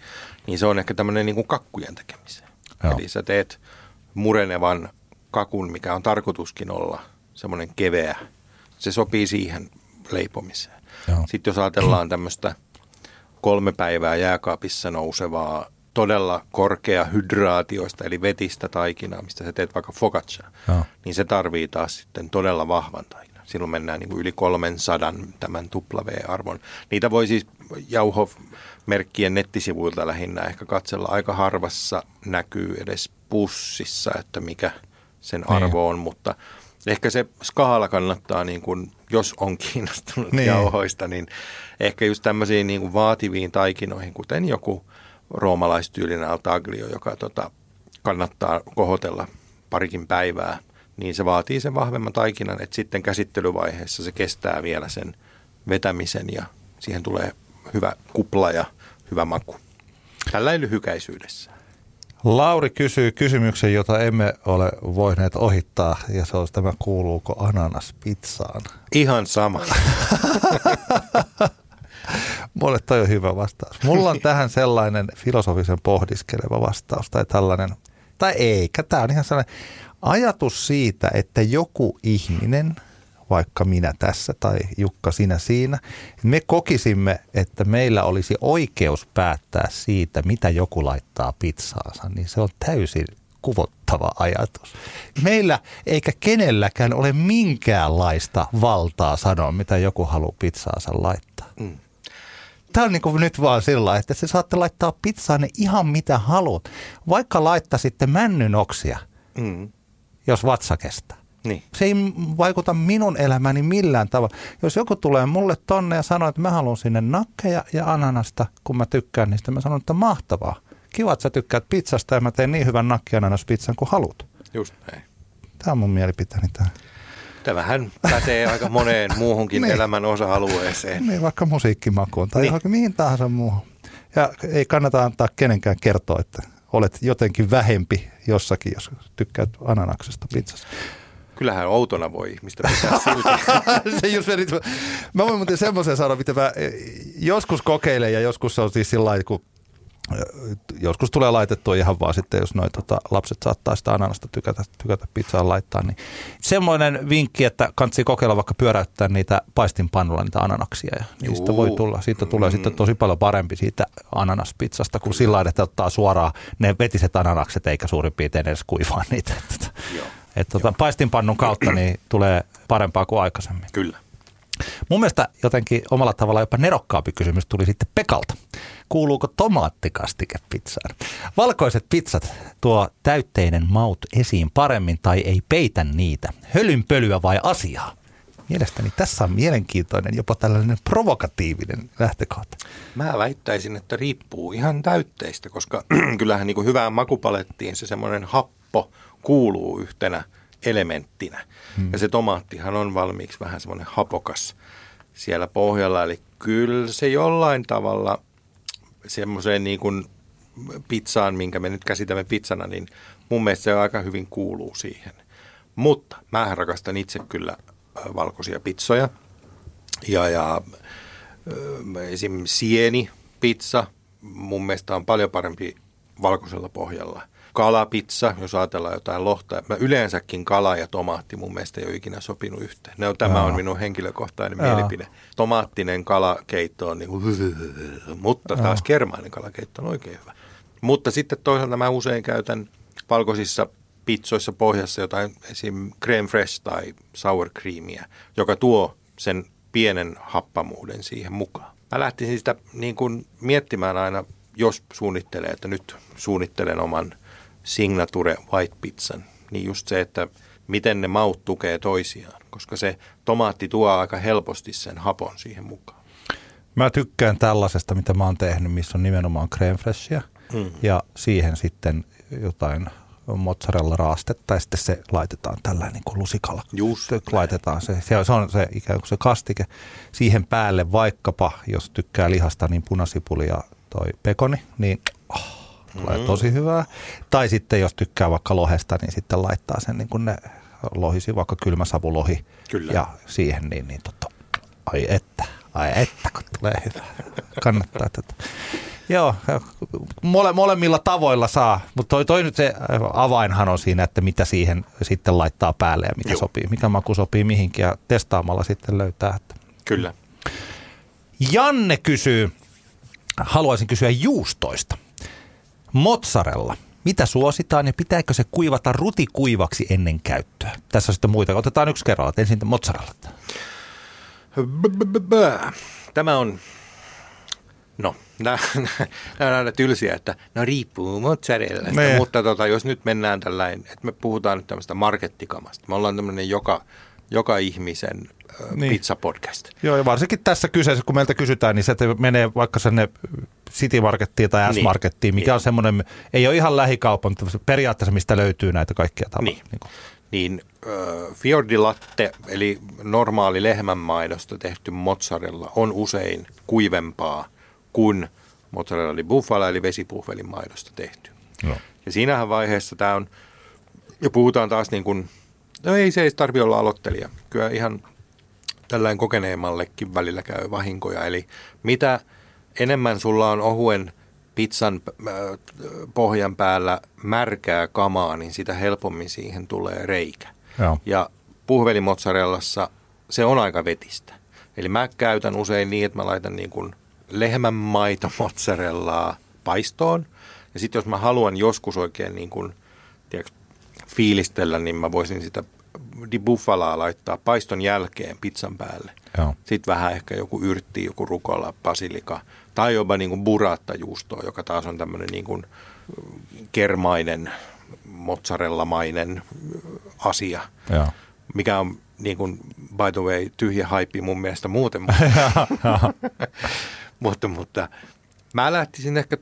niin se on ehkä tämmöinen niin kuin kakkujen tekemiseen. Joo. Eli sä teet murenevan kakun, mikä on tarkoituskin olla semmoinen keveä. Se sopii siihen leipomiseen. Joo. Sitten jos ajatellaan tämmöistä kolme päivää jääkaapissa nousevaa todella korkea hydraatioista, eli vetistä taikinaa, mistä sä teet vaikka focaccia, Joo. niin se tarvii taas sitten todella vahvan taikinan. Silloin mennään niin kuin yli 300 tämän W-arvon. Niitä voi siis jauhomerkkien nettisivuilta lähinnä ehkä katsella. Aika harvassa näkyy edes pussissa, että mikä sen niin. arvo on, mutta ehkä se skaala kannattaa, niin kuin, jos on kiinnostunut niin. jauhoista, niin ehkä just tämmöisiin niin kuin vaativiin taikinoihin, kuten joku roomalaistyylinen altaglio, joka tota, kannattaa kohotella parikin päivää, niin se vaatii sen vahvemman taikinan, että sitten käsittelyvaiheessa se kestää vielä sen vetämisen ja siihen tulee hyvä kupla ja hyvä maku. Tällä lyhykäisyydessä. Lauri kysyy kysymyksen, jota emme ole voineet ohittaa, ja se on tämä, kuuluuko ananas pizzaan? Ihan sama. Mulle toi on hyvä vastaus. Mulla on tähän sellainen filosofisen pohdiskeleva vastaus, tai tällainen, tai eikä, tämä on ihan sellainen ajatus siitä, että joku ihminen – vaikka minä tässä tai Jukka sinä siinä, me kokisimme, että meillä olisi oikeus päättää siitä, mitä joku laittaa pizzaansa, niin se on täysin kuvottava ajatus. Meillä eikä kenelläkään ole minkäänlaista valtaa sanoa, mitä joku haluaa pizzaansa laittaa. Mm. Tämä on niin kuin nyt vaan sillä että se saatte laittaa pizzaan ihan mitä haluat. Vaikka laittaisitte männynoksia, mm. Jos vatsa kestää. Niin. Se ei vaikuta minun elämäni millään tavalla. Jos joku tulee mulle tonne ja sanoo, että mä haluan sinne nakkeja ja ananasta, kun mä tykkään niistä, mä sanon, että mahtavaa. Kiva, että sä tykkäät pizzasta ja mä teen niin hyvän nakkiananaspizzan kuin haluat. Just näin. Tämä on mun mielipiteeni tämä. Tämähän pätee aika moneen muuhunkin niin. elämän osa-alueeseen. Niin, vaikka musiikkimakuun tai niin. johonkin mihin tahansa muuhun. Ja ei kannata antaa kenenkään kertoa, että olet jotenkin vähempi jossakin, jos tykkäät ananaksesta pizzasta. Kyllähän outona voi ihmistä pitää silti. se just mä voin muuten semmoisen sanoa, mitä mä eh, joskus kokeilen ja joskus se on siis sillä lailla, kun joskus tulee laitettua ihan vaan sitten, jos noi tota, lapset saattaa sitä ananasta tykätä, tykätä pizzaan laittaa. Niin semmoinen vinkki, että kansi kokeilla vaikka pyöräyttää niitä paistinpannulla niitä ananaksia. Ja niistä voi tulla, siitä tulee mm. sitten tosi paljon parempi siitä ananaspizzasta kuin sillä että ottaa suoraan ne vetiset ananakset eikä suurin piirtein edes kuivaa niitä. Joo. Että tota, paistinpannun kautta niin tulee parempaa kuin aikaisemmin. Kyllä. Mun mielestä jotenkin omalla tavalla jopa nerokkaampi kysymys tuli sitten Pekalta. Kuuluuko tomaattikastike pizzaan? Valkoiset pizzat tuo täytteinen maut esiin paremmin tai ei peitä niitä? Hölynpölyä vai asiaa? Mielestäni tässä on mielenkiintoinen, jopa tällainen provokatiivinen lähtökohta. Mä väittäisin, että riippuu ihan täytteistä, koska kyllähän niin kuin hyvään makupalettiin se semmoinen happo kuuluu yhtenä elementtinä. Hmm. Ja se tomaattihan on valmiiksi vähän semmoinen hapokas siellä pohjalla. Eli kyllä se jollain tavalla semmoiseen niin kuin pizzaan, minkä me nyt käsitämme pizzana, niin mun mielestä se aika hyvin kuuluu siihen. Mutta mä rakastan itse kyllä valkoisia pizzoja. Ja, ja esim. sieni pizza mun mielestä on paljon parempi valkoisella pohjalla. Kalapizza, jos ajatellaan jotain lohta. Mä yleensäkin kala ja tomaatti mun mielestä ei ole ikinä sopinut yhteen. No, tämä on minun henkilökohtainen Joo. mielipide. Tomaattinen kalakeitto on niin kuin, mutta taas kermainen kalakeitto on oikein hyvä. Mutta sitten toisaalta mä usein käytän valkoisissa pizzoissa pohjassa jotain esim. creme fresh tai sour creamia, joka tuo sen pienen happamuuden siihen mukaan. Mä lähtisin sitä niin kuin miettimään aina, jos suunnittelee, että nyt suunnittelen oman signature white pizzan, niin just se, että miten ne maut tukee toisiaan, koska se tomaatti tuo aika helposti sen hapon siihen mukaan. Mä tykkään tällaisesta, mitä mä oon tehnyt, missä on nimenomaan creme freshia Mm. ja siihen sitten jotain mozzarella raastetta ja sitten se laitetaan tällä niin kuin lusikalla. Just Se laitetaan se, se on se ikään kuin se kastike. Siihen päälle vaikkapa, jos tykkää lihasta, niin punasipuli ja toi pekoni, niin oh, tulee Mm. tosi hyvää. Tai sitten jos tykkää vaikka lohesta, niin sitten laittaa sen niin kuin ne lohisi, vaikka kylmäsavulohi. Kyllä. Ja siihen niin, niin tota, ai että, ai että, kun tulee hyvä. Kannattaa tätä. Joo, mole, molemmilla tavoilla saa, mutta toi, toi nyt se avainhan on siinä, että mitä siihen sitten laittaa päälle ja mikä Joo. sopii, mikä maku sopii mihinkin ja testaamalla sitten löytää. Että. Kyllä. Janne kysyy, haluaisin kysyä juustoista. Mozzarella. Mitä suositaan ja pitääkö se kuivata rutikuivaksi ennen käyttöä? Tässä on sitten muita. Otetaan yksi kerralla. Ensin mozzarella. Tämä on, no, nämä, nämä on aina tylsiä, että no riippuu mozzarellasta, Nee. mutta tota, jos nyt mennään tällainen, että me puhutaan nyt tämmöistä markettikamasta. Me ollaan tämmöinen joka, joka ihmisen äh, Niin. pizza-podcast. Joo, ja varsinkin tässä kyseessä, kun meiltä kysytään, niin se menee vaikka sinne City Markettiin tai Niin. S-Markettiin, mikä Niin. on semmoinen, ei ole ihan lähikauppa, mutta periaatteessa mistä löytyy näitä kaikkia tavaroita. Niin. Niin kuin. Niin äh, fiordilatte, eli normaali lehmänmaidosta tehty mozzarella, on usein kuivempaa kuin mozzarella di bufala, eli vesipuhvelin maidosta tehty. Joo. Ja siinähän vaiheessa tämä on, ja puhutaan taas niin kuin, no ei se ei tarvi olla aloittelija. Kyllä ihan tällainen kokeneemmallekin välillä käy vahinkoja. Eli mitä enemmän sulla on ohuen pizzan äh, pohjan päällä märkää kamaa, niin sitä helpommin siihen tulee reikä. Joo. Ja puhvelimozzarellassa se on aika vetistä. Eli mä käytän usein niin, että mä laitan niin kuin lehmänmaito mozzarellaa paistoon. Ja sitten jos mä haluan joskus oikein niin kuin, tiedätkö, fiilistellä, niin mä voisin sitä di buffalaa laittaa paiston jälkeen pizzan päälle. Joo. Sitten vähän ehkä joku yrtti, joku rukola, basilika tai jopa niin kuin burrata juustoa, joka taas on tämmöinen niin kuin kermainen, mozzarellamainen asia, Joo. mikä on niin kuin, by the way, tyhjä haippi mun mielestä muuten. mutta, mutta, mutta mä lähtisin ehkä,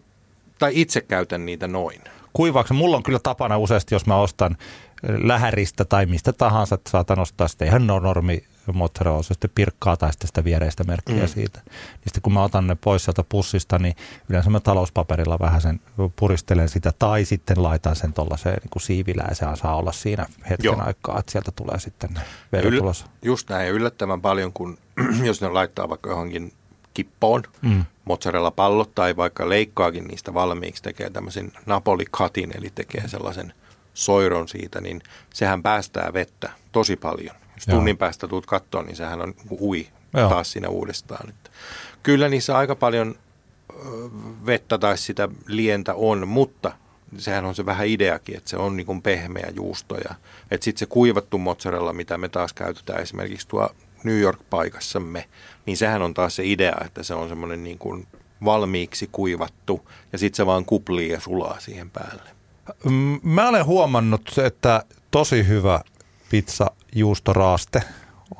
tai itse käytän niitä noin. Kuivaksi. Mulla on kyllä tapana useasti, jos mä ostan lähäristä tai mistä tahansa, että saatan ostaa sitä ihan no- normi mozzarella, on sitten pirkkaa tai sitten sitä viereistä merkkiä mm. siitä. Niin sitten kun mä otan ne pois sieltä pussista, niin yleensä mä talouspaperilla vähän sen puristelen sitä tai sitten laitan sen tuollaiseen niin ja sehän saa olla siinä hetken Joo. aikaa, että sieltä tulee sitten veri Yl- tulos. Just näin, ja yllättävän paljon, kun jos ne laittaa vaikka johonkin kippoon, Mm. mozzarella-pallot tai vaikka leikkaakin niistä valmiiksi, tekee tämmöisen napoli-katin, eli tekee sellaisen soiron siitä, niin sehän päästää vettä tosi paljon. Jos Joo. tunnin päästä tuut kattoon, niin sehän on niin kuin ui Joo. taas siinä uudestaan. Että kyllä niissä aika paljon vettä tai sitä lientä on, mutta sehän on se vähän ideakin, että se on niin kuin pehmeä juusto. Ja, että sitten se kuivattu mozzarella, mitä me taas käytetään esimerkiksi tuo New York-paikassamme, niin sehän on taas se idea, että se on semmoinen niin kuin valmiiksi kuivattu ja sitten se vaan kuplii ja sulaa siihen päälle. Mä olen huomannut, että tosi hyvä pizza juustoraaste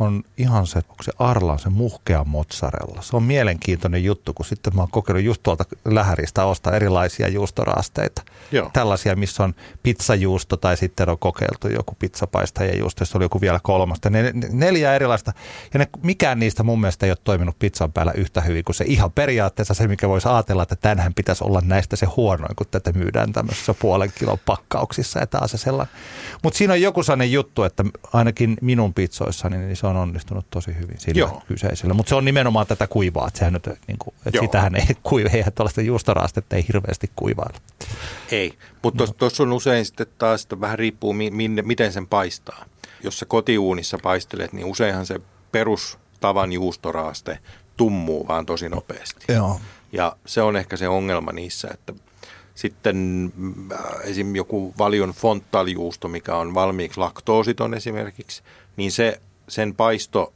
on ihan se, onko se Arlan se muhkea mozzarella. Se on mielenkiintoinen juttu, kun sitten mä oon kokeillut just tuolta lähäristä ostaa erilaisia juustorasteita. Joo. Tällaisia, missä on pizzajuusto tai sitten on kokeiltu joku pizzapaista ja juusto, jossa oli joku vielä kolmasta. Ne, ne- neljä erilaista. Ja ne, mikään niistä mun mielestä ei ole toiminut pizzan päällä yhtä hyvin kuin se ihan periaatteessa se, mikä voisi ajatella, että tänhän pitäisi olla näistä se huonoin, kun tätä myydään tämmöisissä puolen kilon pakkauksissa ja taas se sellainen. Mutta siinä on joku sellainen juttu, että ainakin minun pizzoissani niin se on onnistunut tosi hyvin sillä Joo. kyseisellä. Mutta se on nimenomaan tätä kuivaa, että sehän nyt, niin kuin, että Joo. sitähän ei kuiva, eihän tuollaista juustoraastetta ei hirveästi kuivailla. Ei, mutta tuossa on usein sitten taas, että vähän riippuu mi- minne, miten sen paistaa. Jos sä kotiuunissa paistelet, niin useinhan se perustavan juustoraaste tummuu vaan tosi nopeasti. Joo. Ja se on ehkä se ongelma niissä, että sitten äh, esim. joku valion fontaljuusto, mikä on valmiiksi laktoositon esimerkiksi, niin se, sen paisto,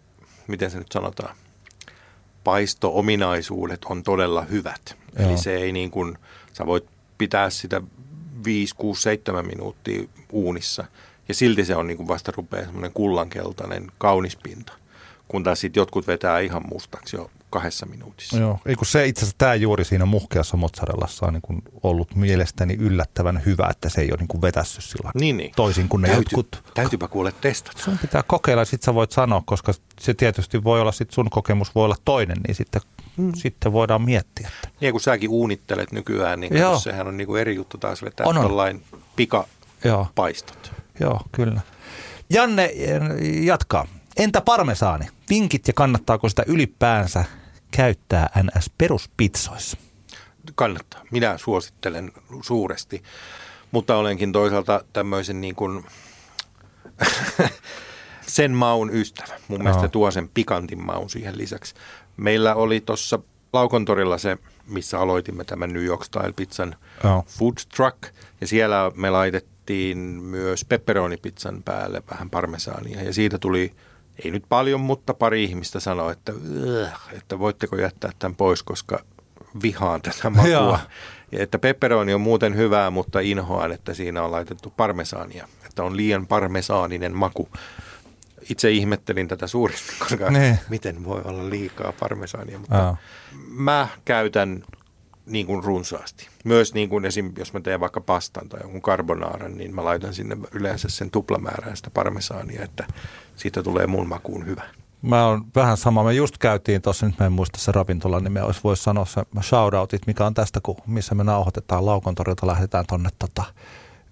miten se nyt sanotaan, paisto-ominaisuudet on todella hyvät. Joo. Eli se ei niin kuin, sä voit pitää sitä 5, 6, 7 minuuttia uunissa ja silti se on niin kuin vasta rupeaa semmoinen kullankeltainen kaunis pinta. Kun taas sitten jotkut vetää ihan mustaksi jo kahdessa minuutissa. Joo, ei kun se itse asiassa tämä juuri siinä muhkeassa mozzarellassa on niin kuin ollut mielestäni yllättävän hyvä, että se ei ole niin kuin vetässyt sillä Niin, niin. toisin kuin ne Täytyy, jotkut. täytyypä kuule testata. Sun pitää kokeilla ja sit sä voit sanoa, koska se tietysti voi olla, sit sun kokemus voi olla toinen, niin sitten, mm. sitten voidaan miettiä. Että. Niin kun säkin uunittelet nykyään, niin Joo. sehän on niin kuin eri juttu taas vetää On, on. pikapaistot. Joo, joo, kyllä. Janne eh, jatkaa. Entä parmesaani? Vinkit ja kannattaako sitä ylipäänsä käyttää NS peruspitsoissa? Kannattaa. Minä suosittelen suuresti, mutta olenkin toisaalta tämmöisen niin kuin sen maun ystävä. Mun mielestä se Joo. tuo sen pikantin maun siihen lisäksi. Meillä oli tuossa Laukontorilla se, missä aloitimme tämän New York Style pizzan Joo. food truck. Ja siellä me laitettiin myös pepperoni-pizzan päälle vähän parmesaania. Ja siitä tuli, ei nyt paljon, mutta pari ihmistä sanoi, että, että voitteko jättää tämän pois, koska vihaan tätä makua. Joo. Ja että pepperoni on muuten hyvää, mutta inhoan, että siinä on laitettu parmesaania. Että on liian parmesaaninen maku. Itse ihmettelin tätä suuresti, koska Niin. miten voi olla liikaa parmesaania. Mutta mä käytän niin kuin runsaasti. Myös niin kuin esim. jos mä teen vaikka pastan tai jonkun carbonaaran, niin mä laitan sinne yleensä sen tuplamäärän sitä parmesaania, että siitä tulee mun makuun hyvä. Mä oon vähän sama. Me just käytiin tuossa, nyt mä en muista se ravintolan nimeä, olisi voisi sanoa se shoutoutit, mikä on tästä, kun, missä me nauhoitetaan Laukontorilta, lähdetään tonne tota,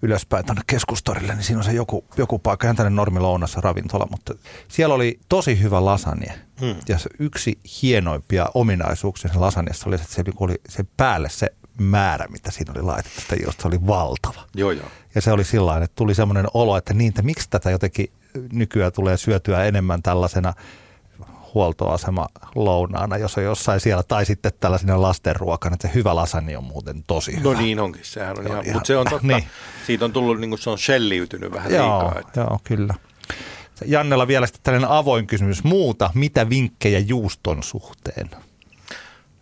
ylöspäin tonne keskustorille, niin siinä on se joku, joku paikka, ihan tänne normilounassa ravintola, mutta siellä oli tosi hyvä lasagne. Hmm. Ja se yksi hienoimpia ominaisuuksia sen lasagnessa oli, että se oli se päälle se määrä, mitä siinä oli laitettu, sitä josta se oli valtava. Joo, joo. Ja se oli sillä että tuli semmoinen olo, että niin, että miksi tätä jotenkin nykyään tulee syötyä enemmän tällaisena huoltoasema lounaana, jos on jossain siellä, tai sitten tällaisena lastenruokana, että se hyvä lasani on muuten tosi hyvä. No niin onkin, sehän on Se on ihan, ihan- mutta se on totta. niin. Siitä on tullut, niin kuin se on shelliytynyt vähän Joo, liikaa. Että. joo, kyllä. Jannella vielä sitten tällainen avoin kysymys. Muuta, mitä vinkkejä juuston suhteen?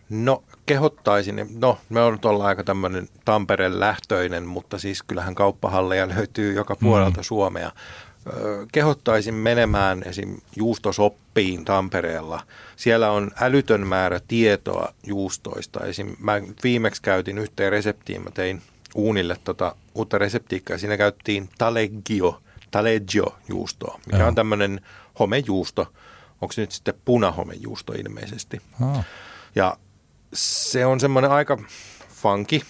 No kehottaisin, no me on nyt aika tämmöinen Tampereen lähtöinen, mutta siis kyllähän kauppahalleja löytyy joka puolelta mm. Suomea. Kehottaisin menemään esim. juustosoppiin Tampereella. Siellä on älytön määrä tietoa juustoista. Esim. Mä viimeksi käytin yhteen reseptiin, mä tein uunille tota uutta reseptiikkaa. Siinä käyttiin taleggio, taleggio juustoa, mikä Joo. on tämmöinen homejuusto. Onko se nyt sitten punahomejuusto ilmeisesti? Oh. Ja se on semmoinen aika funky.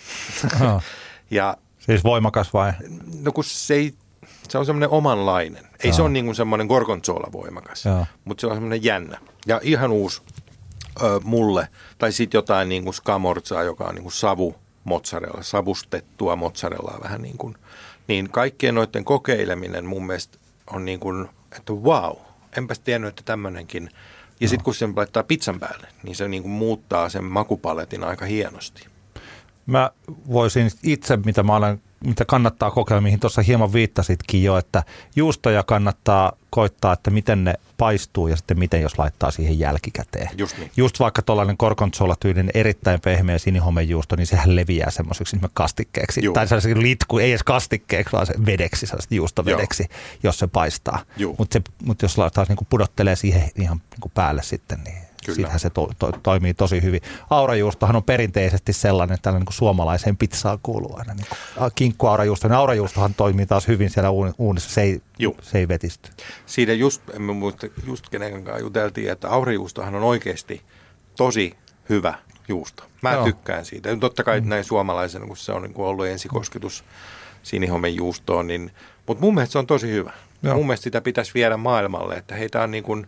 Oh. ja Siis voimakas vai? no kun se ei, se on semmoinen omanlainen. Ei Joo. se ole niin kuin semmoinen gorgonzola voimakas, Joo. mutta se on semmoinen jännä. Ja ihan uusi ö, mulle. Tai sitten jotain niin kuin scamorzaa, joka on niin kuin savu mozzarella, savustettua mozzarellaa vähän niin kuin. Niin kaikkien noiden kokeileminen mun mielestä on niin kuin, että wow, enpäs tiennyt, että tämmöinenkin. Ja sitten kun sen laittaa pizzan päälle, niin se niin kuin muuttaa sen makupaletin aika hienosti. Mä voisin itse, mitä mä olen mitä kannattaa kokeilla, mihin tuossa hieman viittasitkin jo, että juustoja kannattaa koittaa, että miten ne paistuu ja sitten miten jos laittaa siihen jälkikäteen. Just niin. Just vaikka tuollainen korkonsola-tyylinen erittäin pehmeä sinihomejuusto, niin sehän leviää semmoiseksi esimerkiksi kastikkeeksi. Juu. Tai sellaiseksi litku, ei edes kastikkeeksi, vaan se vedeksi, juustovedeksi, jos se paistaa. Mutta mut jos taas niinku pudottelee siihen ihan niinku päälle sitten, niin Kyllä. Sillähän se to, to, toimii tosi hyvin. Aurajuustohan on perinteisesti sellainen, että niin kuin suomalaiseen pizzaan kuuluu aina niin kinkkuaurajuusto. Niin aurajuustohan toimii taas hyvin siellä uuni- uunissa, se ei, se ei vetisty. Siitä just, en muista, just kenen kanssa juteltiin, että aurijuustohan on oikeasti tosi hyvä juusto. Mä Joo. Tykkään siitä. Totta kai mm. näin suomalaisena, kun se on niin kuin ollut ensikosketus sinihomen juustoon, niin, mutta mun mielestä se on tosi hyvä. Joo. Mun mielestä sitä pitäisi viedä maailmalle, että heitä on niin kuin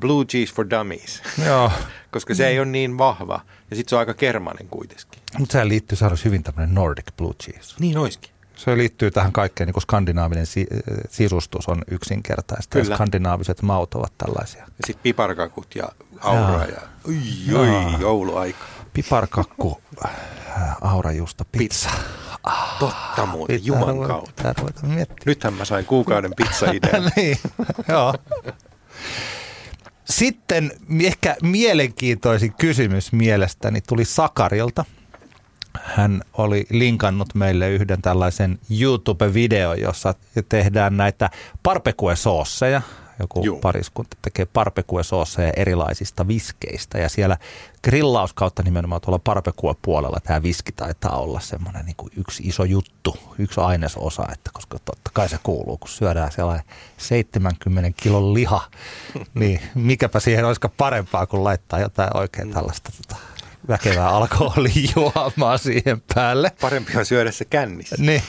blue cheese for dummies, Joo. koska se ei ole niin vahva ja sitten se on aika kermanen kuitenkin. Mutta sehän liittyy, se olisi hyvin tämmöinen Nordic Blue Cheese. Niin oiskin. Se liittyy tähän kaikkeen, niin kuin skandinaavinen si- sisustus on yksinkertaista. Ja Kyllä. skandinaaviset maut ovat tällaisia. Ja sitten piparkakut ja aura Joo. ja oi, oi, jouluaika. Piparkakku, äh, aurajuusto, pizza. Totta muuten, Pitää Juman ruveta- kautta. pitää ruveta miettimään. Nythän mä sain kuukauden pizza-idean. niin, joo. Sitten ehkä mielenkiintoisin kysymys mielestäni tuli Sakarilta. Hän oli linkannut meille yhden tällaisen YouTube-video, jossa tehdään näitä barbecue-soosseja. Joku Juu. pariskunta tekee barbecue-soosseja erilaisista viskeistä. Ja siellä grillaus kautta nimenomaan tuolla barbecue-puolella tämä viski taitaa olla semmoinen niin kuin yksi iso juttu, yksi ainesosa. Että koska totta kai se kuuluu, kun syödään sellainen 70 kilon liha, niin mikäpä siihen olisikaan parempaa kuin laittaa jotain oikein tällaista tota, väkevää alkoholijuomaa siihen päälle. Parempi on syödä se kännissä. Niin,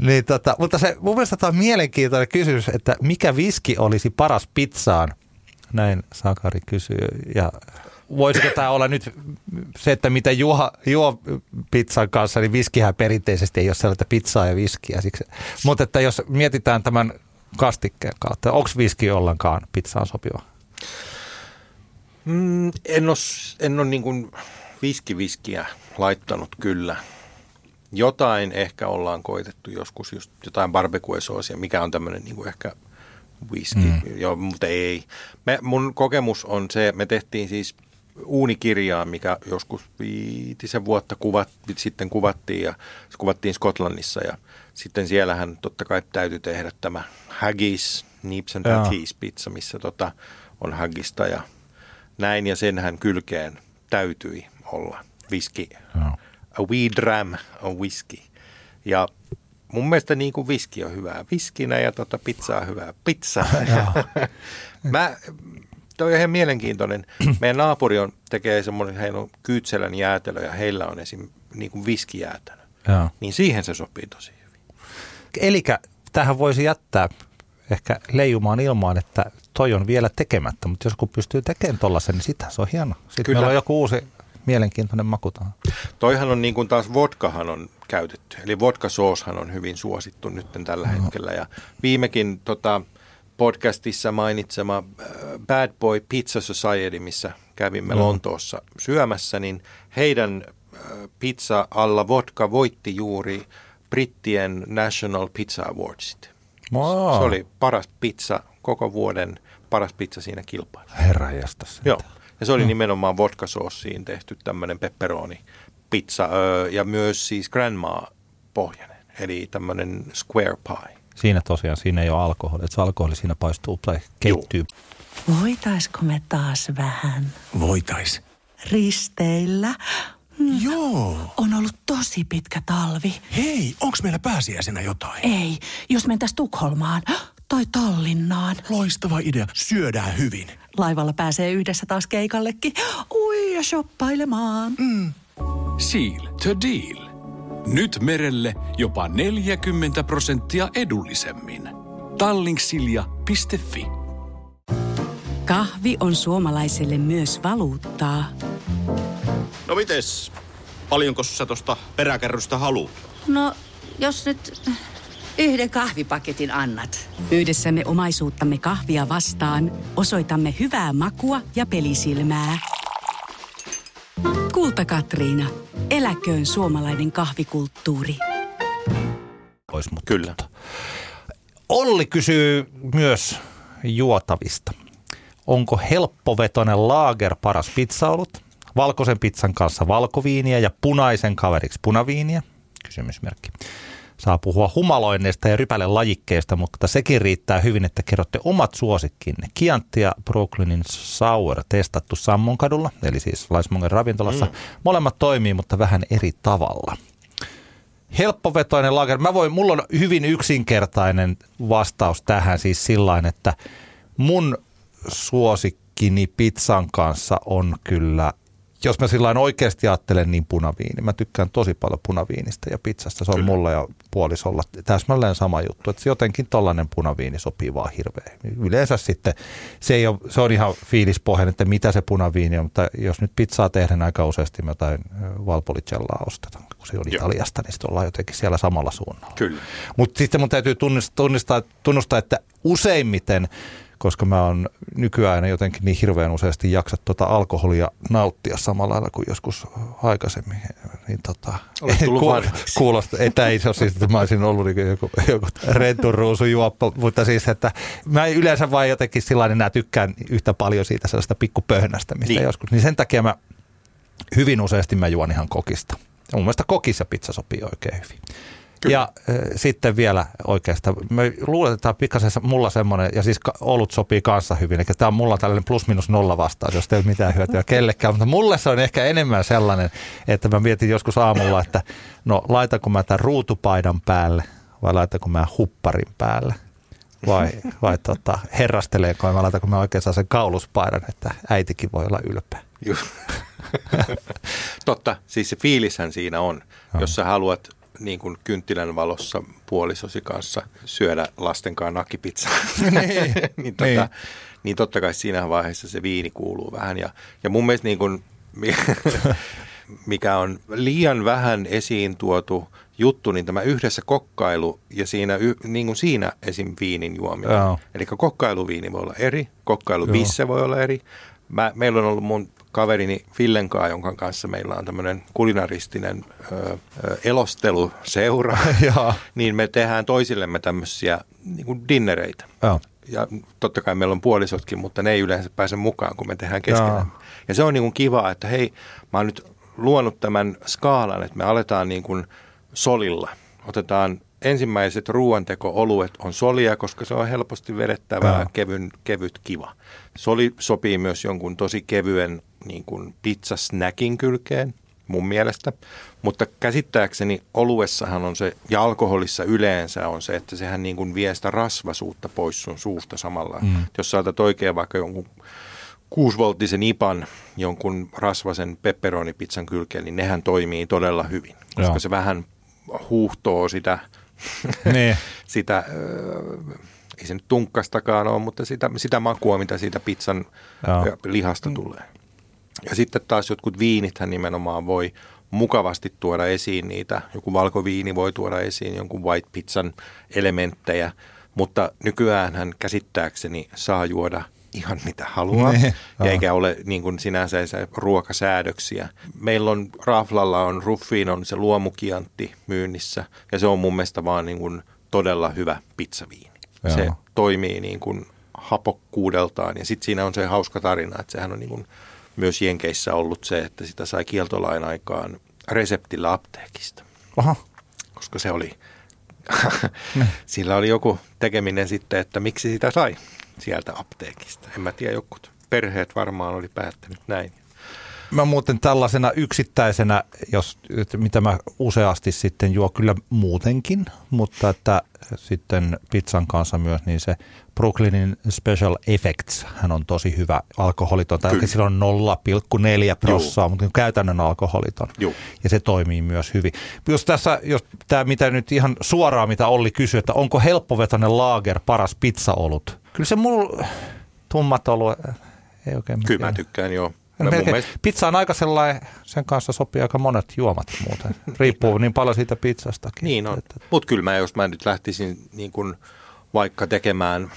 niin tota, mutta se, mun mielestä tämä on mielenkiintoinen kysymys, että mikä viski olisi paras pizzaan? Näin Sakari kysyy. Ja voisiko tämä olla nyt se, että mitä juo, juo pizzan kanssa, niin viskihän perinteisesti ei ole sellaista pizzaa ja viskiä. Siksi. Mutta että jos mietitään tämän kastikkeen kautta, onko viski ollenkaan pizzaan sopiva? Mm, en ole, en ole niin viskiviskiä laittanut kyllä. Jotain ehkä ollaan koitettu joskus, just jotain barbecue-soosia, mikä on tämmöinen niin kuin ehkä whisky, mm. Joo, mutta ei. Me, mun kokemus on se, me tehtiin siis uunikirjaa, mikä joskus viitisen vuotta kuvat, sitten kuvattiin ja se kuvattiin Skotlannissa ja sitten siellähän totta kai täytyy tehdä tämä haggis, nips and patties pizza, missä tota on haggista ja näin ja senhän kylkeen täytyi olla whisky. Joo. A wee dram on whisky. Ja mun mielestä niin kuin viski on hyvää viskinä ja tota pizza on hyvää pizzaa. Mä, toi on ihan mielenkiintoinen. Meidän naapuri on, tekee semmoinen, heillä on Kyytselän jäätelö ja heillä on esim. niin kuin viskijäätelö. Joo. Niin siihen se sopii tosi hyvin. Eli tähän voisi jättää ehkä leijumaan ilmaan, että toi on vielä tekemättä, mutta jos kun pystyy tekemään tollasen, niin sitä se on hieno. Sitten Kyllä. meillä on joku uusi mielenkiintoinen maku. Toihan on niin kuin taas vodkahan on käytetty. Eli vodkasooshan on hyvin suosittu nyt tällä hetkellä. Ja viimekin tota, podcastissa mainitsema äh, Bad Boy Pizza Society, missä kävimme Mm. Lontoossa syömässä, niin heidän äh, pizza alla vodka voitti juuri brittien National Pizza Awardsit. Wow. Se oli paras pizza koko vuoden, paras pizza siinä kilpailussa. Herra. Joo. Ja se oli nimenomaan vodkasoossiin tehty tämmöinen pepperoni pizza öö, ja myös siis grandma pohjainen, eli tämmöinen square pie. Siinä tosiaan, siinä ei ole alkoholi. Että se alkoholi siinä paistuu tai keittyy. Voitaisko me taas vähän Voitais. risteillä? Joo. On ollut tosi pitkä talvi. Hei, onks meillä pääsiäisenä jotain? Ei, jos mentäis Tukholmaan tai Tallinnaan. Loistava idea. Syödään hyvin. Laivalla pääsee yhdessä taas keikallekin. Ui ja shoppailemaan. Seal to deal. Nyt merelle jopa 40 prosenttia edullisemmin. Tallingsilja.fi Kahvi on suomalaiselle myös valuuttaa. No mites? Paljonko sä tosta peräkärrystä haluat? No, jos nyt yhden kahvipaketin annat. Yhdessämme omaisuuttamme kahvia vastaan osoitamme hyvää makua ja pelisilmää. Kulta Katriina. Eläköön suomalainen kahvikulttuuri. pois. Mutta Kyllä. Olli kysyy myös juotavista. Onko helppovetoinen laager paras pizzaolut? Valkoisen pizzan kanssa valkoviiniä ja punaisen kaveriksi punaviiniä? Kysymysmerkki. Saa puhua humaloinneista ja rypäle lajikkeista, mutta sekin riittää hyvin, että kerrotte omat suosikkinne. Chianti ja Brooklynin Sour testattu Sammonkadulla, eli siis Laismongen ravintolassa. Mm. Molemmat toimii, mutta vähän eri tavalla. Helppovetoinen lager. Mä voin, mulla on hyvin yksinkertainen vastaus tähän siis sillain, että mun suosikkini pizzan kanssa on kyllä, jos mä sillä oikeasti ajattelen, niin punaviini. Mä tykkään tosi paljon punaviinistä ja pizzasta. Se on kyllä. mulla ja puolisolla täsmälleen sama juttu. Että jotenkin tollainen punaviini sopii vaan hirveän. Yleensä sitten se, ei ole, se on ihan fiilispohjainen, että mitä se punaviini on. Mutta jos nyt pizzaa tehdään aika useasti, mä jotain valpolicellaa ostetaan, kun se on Joo. Italiasta, niin sitten ollaan jotenkin siellä samalla suunnalla. Kyllä. Mutta sitten mun täytyy tunnistaa, tunnistaa, tunnustaa, että useimmiten koska mä oon nykyään jotenkin niin hirveän useasti jaksa tuota alkoholia nauttia samalla lailla kuin joskus aikaisemmin. Niin tota, kuul, kuulosta, että ei se ole siis, että mä olisin ollut niin joku, joku renturuusujuoppo, mutta siis, että mä yleensä vaan jotenkin sillä enää tykkään yhtä paljon siitä sellaista pikkupöhnästä, mistä niin. joskus, niin sen takia mä hyvin useasti mä juon ihan kokista. Ja mun mielestä kokissa pizza sopii oikein hyvin. Kyllä. Ja äh, sitten vielä oikeastaan, me luulen, että tämä on pikkasen mulla semmoinen, ja siis olut sopii kanssa hyvin, eli tämä on mulla tällainen plus minus nolla vastaus, jos ei ole mitään hyötyä kellekään, mutta mulle se on ehkä enemmän sellainen, että mä mietin joskus aamulla, että no laitanko mä tämän ruutupaidan päälle vai laitanko mä hupparin päälle vai, vai tota, herrasteleeko mä laitanko mä oikein sen kauluspaidan, että äitikin voi olla ylpeä. Totta, siis se fiilishän siinä on, no. jos sä haluat niin kuin kynttilän valossa puolisosi kanssa syödä lasten kanssa nakipizzaa. niin, niin, tota, niin. niin totta kai siinä vaiheessa se viini kuuluu vähän. Ja, ja mun mielestä niin kuin, mikä on liian vähän esiin tuotu juttu, niin tämä yhdessä kokkailu ja siinä, niin kuin siinä esim. viinin juominen. Eli kokkailuviini voi olla eri, kokkailubisse voi olla eri. Mä, meillä on ollut mun kaverini Fillenkaa, jonka kanssa meillä on tämmöinen kulinaristinen ö, ö, elosteluseura, niin me tehdään toisillemme tämmöisiä niin kuin dinnereitä. Ja. ja totta kai meillä on puolisotkin, mutta ne ei yleensä pääse mukaan, kun me tehdään keskenään. Ja se on niin kuin kiva, että hei, mä oon nyt luonut tämän skaalan, että me aletaan niin kuin solilla. Otetaan ensimmäiset ruoanteko-oluet on solia, koska se on helposti vedettävää, kevyn, kevyt, kiva. Soli sopii myös jonkun tosi kevyen niin kuin pizzasnäkin kylkeen mun mielestä. Mutta käsittääkseni oluessahan on se, ja alkoholissa yleensä on se, että sehän niin kuin vie sitä rasvasuutta pois sun suusta samalla. Mm. Jos saatat oikein vaikka jonkun kuusvolttisen ipan jonkun rasvasen pepperonipizzan kylkeen, niin nehän toimii todella hyvin, koska Joo. se vähän huuhtoo sitä, niin. sitä ei se nyt tunkkastakaan ole, mutta sitä, sitä makua, mitä siitä pizzan Joo. lihasta tulee. Ja sitten taas jotkut viinithän nimenomaan voi mukavasti tuoda esiin niitä. Joku valkoviini voi tuoda esiin jonkun white pizzan elementtejä, mutta nykyään hän käsittääkseni saa juoda ihan mitä haluaa, ne, ja eikä ole niin kuin sinänsä ruokasäädöksiä. Meillä on Raflalla on Ruffiin on se luomukiantti myynnissä, ja se on mun mielestä vaan niin kuin todella hyvä pizzaviini. Joo. Se toimii niin kuin hapokkuudeltaan, ja sitten siinä on se hauska tarina, että sehän on niin kuin myös Jenkeissä ollut se, että sitä sai kieltolain aikaan reseptillä apteekista. Aha. Koska se oli, sillä oli joku tekeminen sitten, että miksi sitä sai sieltä apteekista. En mä tiedä, jokut perheet varmaan oli päättänyt näin. Mä muuten tällaisena yksittäisenä, jos, mitä mä useasti sitten juo kyllä muutenkin, mutta että sitten pizzan kanssa myös, niin se Brooklynin Special Effects, hän on tosi hyvä alkoholiton, tai sillä on 0,4 prossaa, mutta käytännön alkoholiton. Joo. Ja se toimii myös hyvin. Jos tässä, jos tämä mitä nyt ihan suoraan, mitä Olli kysyi, että onko helppovetoinen laager paras pizzaolut? Kyllä se mulla tummat olu, ei oikein. Kyllä mä tykkään, joo. No mielestä... Pizza on aika sellainen, sen kanssa sopii aika monet juomat muuten. Riippuu niin paljon siitä pizzastakin. Niin on. Että... Mutta kyllä mä, jos mä nyt lähtisin niin kun vaikka tekemään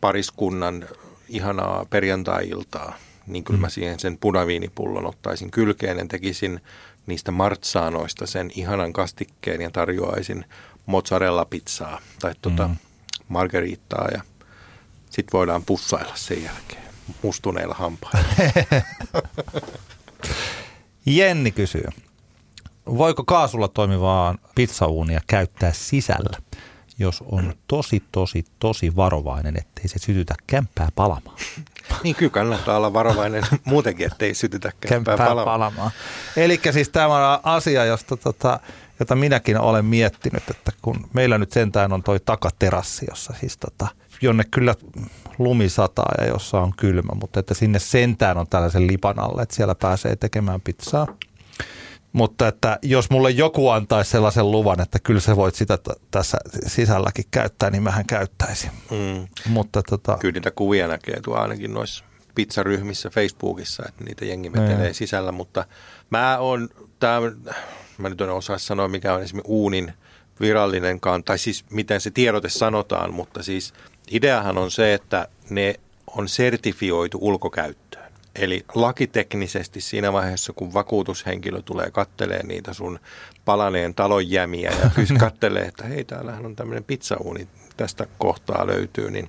pariskunnan ihanaa perjantai-iltaa, niin kyllä mm. mä siihen sen punaviinipullon ottaisin kylkeen ja tekisin niistä martsaanoista sen ihanan kastikkeen ja tarjoaisin mozzarella-pizzaa tai tuota mm. margarittaa ja sitten voidaan pussailla sen jälkeen mustuneilla hampailla. Jenni kysyy, voiko kaasulla toimivaa pizzauunia käyttää sisällä, jos on tosi, tosi, tosi varovainen, ettei se sytytä kämppää palamaan? Niin kyllä kannattaa olla varovainen muutenkin, ettei sytytä kämppää, kämppää palamaan. palamaan. Eli siis tämä on asia, josta, tota, jota minäkin olen miettinyt, että kun meillä nyt sentään on toi takaterassi, jossa siis tota, jonne kyllä lumi sataa ja jossa on kylmä, mutta että sinne sentään on tällaisen lipan alle, että siellä pääsee tekemään pizzaa. Mutta että jos mulle joku antaisi sellaisen luvan, että kyllä sä voit sitä t- tässä sisälläkin käyttää, niin mähän käyttäisin. Mm. Mutta tota... Kyllä niitä kuvia näkee tuo ainakin noissa pizzaryhmissä Facebookissa, että niitä jengi vetelee mm. sisällä, mutta mä on, tää, mä nyt en osaa sanoa mikä on esimerkiksi uunin virallinenkaan, tai siis miten se tiedote sanotaan, mutta siis ideahan on se, että ne on sertifioitu ulkokäyttöön. Eli lakiteknisesti siinä vaiheessa, kun vakuutushenkilö tulee kattelee niitä sun palaneen talon jämiä ja kattelee, että hei, täällähän on tämmöinen pizzauuni, tästä kohtaa löytyy, niin,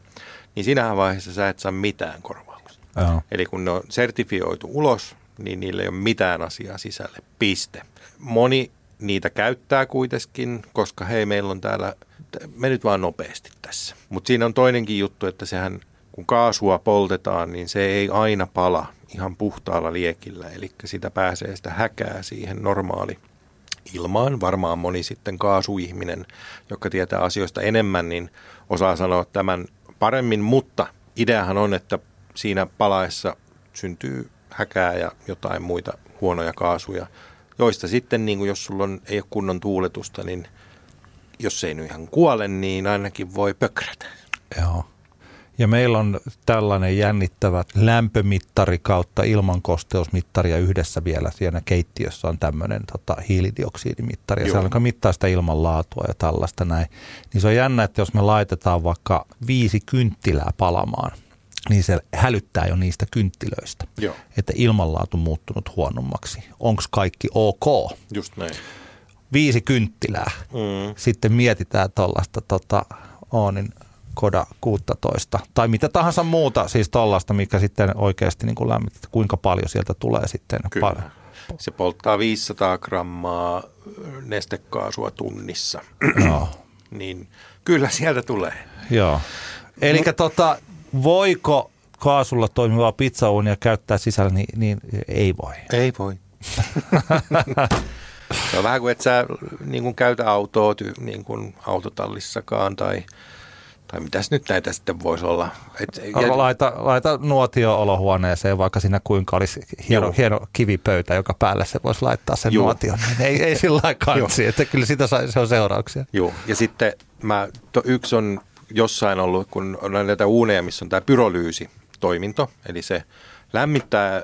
niin siinähän vaiheessa sä et saa mitään korvauksia. Joo. Eli kun ne on sertifioitu ulos, niin niillä ei ole mitään asiaa sisälle. Piste. Moni niitä käyttää kuitenkin, koska hei, meillä on täällä, me nyt vaan nopeasti tässä. Mutta siinä on toinenkin juttu, että sehän kun kaasua poltetaan, niin se ei aina pala ihan puhtaalla liekillä, eli sitä pääsee sitä häkää siihen normaali ilmaan. Varmaan moni sitten kaasuihminen, joka tietää asioista enemmän, niin osaa sanoa tämän paremmin, mutta ideahan on, että siinä palaessa syntyy häkää ja jotain muita huonoja kaasuja, joista sitten, niin jos sulla on, ei ole kunnon tuuletusta, niin jos ei nyt ihan kuole, niin ainakin voi pökrätä. Joo. Ja meillä on tällainen jännittävä lämpömittari kautta ilmankosteusmittari ja yhdessä vielä siinä keittiössä on tämmöinen tota, hiilidioksidimittari. Ja se alkaa mittaa sitä ilmanlaatua ja tällaista näin. Niin se on jännä, että jos me laitetaan vaikka viisi kynttilää palamaan, niin se hälyttää jo niistä kynttilöistä, Joo. että ilmanlaatu muuttunut huonommaksi. Onko kaikki ok? Just näin. Viisi kynttilää. Mm. Sitten mietitään tuollaista tota, Oonin Koda 16 tai mitä tahansa muuta, siis tuollaista, mikä sitten oikeasti niin kuin lämmittää, kuinka paljon sieltä tulee sitten. Kyllä. Se polttaa 500 grammaa nestekaasua tunnissa. Joo. niin kyllä sieltä tulee. Joo. Eli no. tota, voiko kaasulla toimivaa pizzauunia käyttää sisällä, niin, niin ei voi. Ei voi. se on vähän kuin et sä niin kuin käytä autoa niin kuin autotallissakaan tai – tai mitäs nyt näitä sitten voisi olla? Et, ja... laita, laita nuotio olohuoneeseen, vaikka siinä kuinka olisi hieno, hieno kivipöytä, joka päälle se voisi laittaa sen Joo. nuotion. Niin ei, ei sillä lailla kansi, että kyllä sitä se on seurauksia. Joo, ja sitten mä, to, yksi on jossain ollut, kun on näitä uuneja, missä on tämä pyrolyysi toiminto, eli se lämmittää,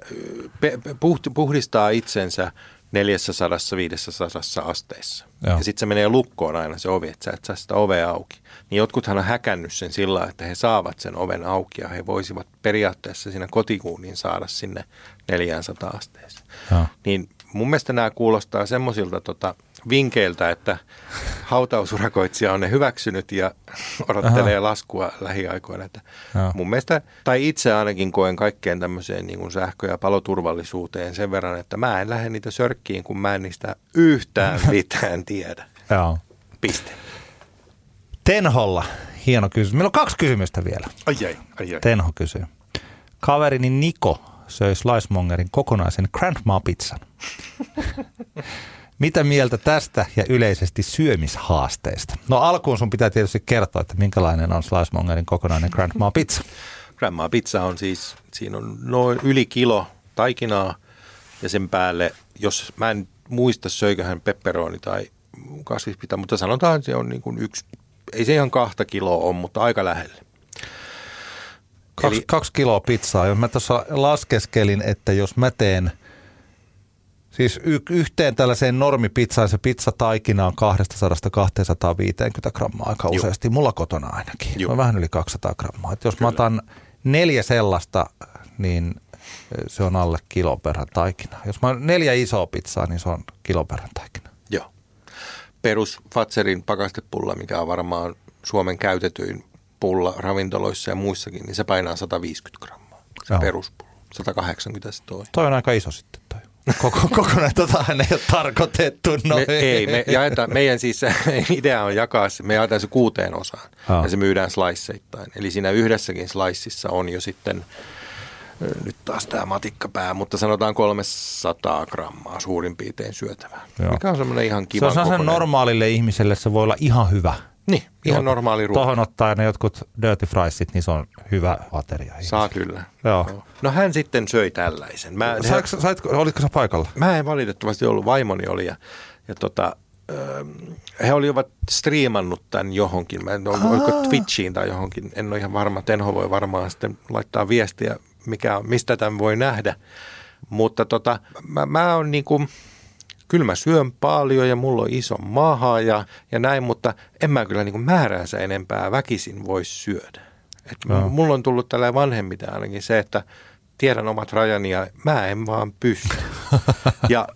puhdistaa itsensä 400-500 asteessa. Joo. Ja sitten se menee lukkoon aina se ovi, että sä et saa sitä ovea auki. Niin jotkuthan on häkännyt sen sillä, että he saavat sen oven auki ja he voisivat periaatteessa siinä kotikuunin saada sinne 400 asteeseen. Joo. Niin mun mielestä nämä kuulostaa semmoisilta tota, vinkeiltä, että hautausurakoitsija on ne hyväksynyt ja odottelee Aha. laskua lähiaikoina. Että mun mielestä, tai itse ainakin koen kaikkeen tämmöiseen niin kuin sähkö- ja paloturvallisuuteen sen verran, että mä en lähde niitä sörkkiin, kun mä en niistä yhtään mitään tiedä. Joo. Piste. Tenholla, hieno kysymys. Meillä on kaksi kysymystä vielä. Ai ai, ai, ai. Tenho kysyy. Kaverini Niko söi Slicemongerin kokonaisen Grandma pizzan. Mitä mieltä tästä ja yleisesti syömishaasteista? No alkuun sun pitää tietysti kertoa, että minkälainen on Slicemongerin kokonainen Grandma pizza. Grandma pizza on siis, siinä on noin yli kilo taikinaa ja sen päälle, jos mä en muista söiköhän pepperoni tai kasvispita, mutta sanotaan, että se on niin kuin yksi, ei se ihan kahta kiloa ole, mutta aika lähelle. Kaksi, Eli, kaksi kiloa pizzaa. Jos mä tuossa laskeskelin, että jos mä teen – Siis y- yhteen tällaiseen normipizzaan se pizzataikina on 200-250 grammaa aika Juh. useasti. Mulla kotona ainakin. Juh. On vähän yli 200 grammaa. Et jos Kyllä. mä otan neljä sellaista niin se on alle kilon verran taikina. Jos mä neljä isoa pizzaa, niin se on kilon verran taikina. Joo. Perus Fatserin pakastepulla, mikä on varmaan Suomen käytetyin pulla ravintoloissa ja muissakin, niin se painaa 150 grammaa. Se Joo. peruspulla. 180 se toi. Toi on aika iso sitten toi. Koko, kokonaan tota ei ole tarkoitettu noin. Me, ei, me jaetaan, meidän siis se idea on jakaa se, me jaetaan se kuuteen osaan Aa. ja se myydään sliceittain. Eli siinä yhdessäkin sliceissa on jo sitten, nyt taas tämä matikkapää, mutta sanotaan 300 grammaa suurin piirtein syötävää. Joo. Mikä on semmoinen ihan Se kiva on sellaisen normaalille ihmiselle, se voi olla ihan hyvä. Niin, ihan normaali ruoka. Tuohon ottaa ne jotkut dirty friesit, niin se on hyvä ateria. Saa kyllä. Joo. No hän sitten söi tällaisen. Mä, Saitko, saitko, olitko sä paikalla? Mä en valitettavasti ollut, vaimoni oli ja, ja tota, he olivat striimannut tämän johonkin, mä en ole, oliko Twitchiin tai johonkin, en ole ihan varma, Tenho voi varmaan sitten laittaa viestiä, mikä mistä tämän voi nähdä. Mutta tota, mä, mä oon niin kuin, kyllä mä syön paljon ja mulla on iso maha ja, ja näin, mutta en mä kyllä niin kuin määräänsä enempää väkisin voi syödä. Et Joo. mulla on tullut tällä vanhemmita ainakin se, että tiedän omat rajani ja mä en vaan pysty. ja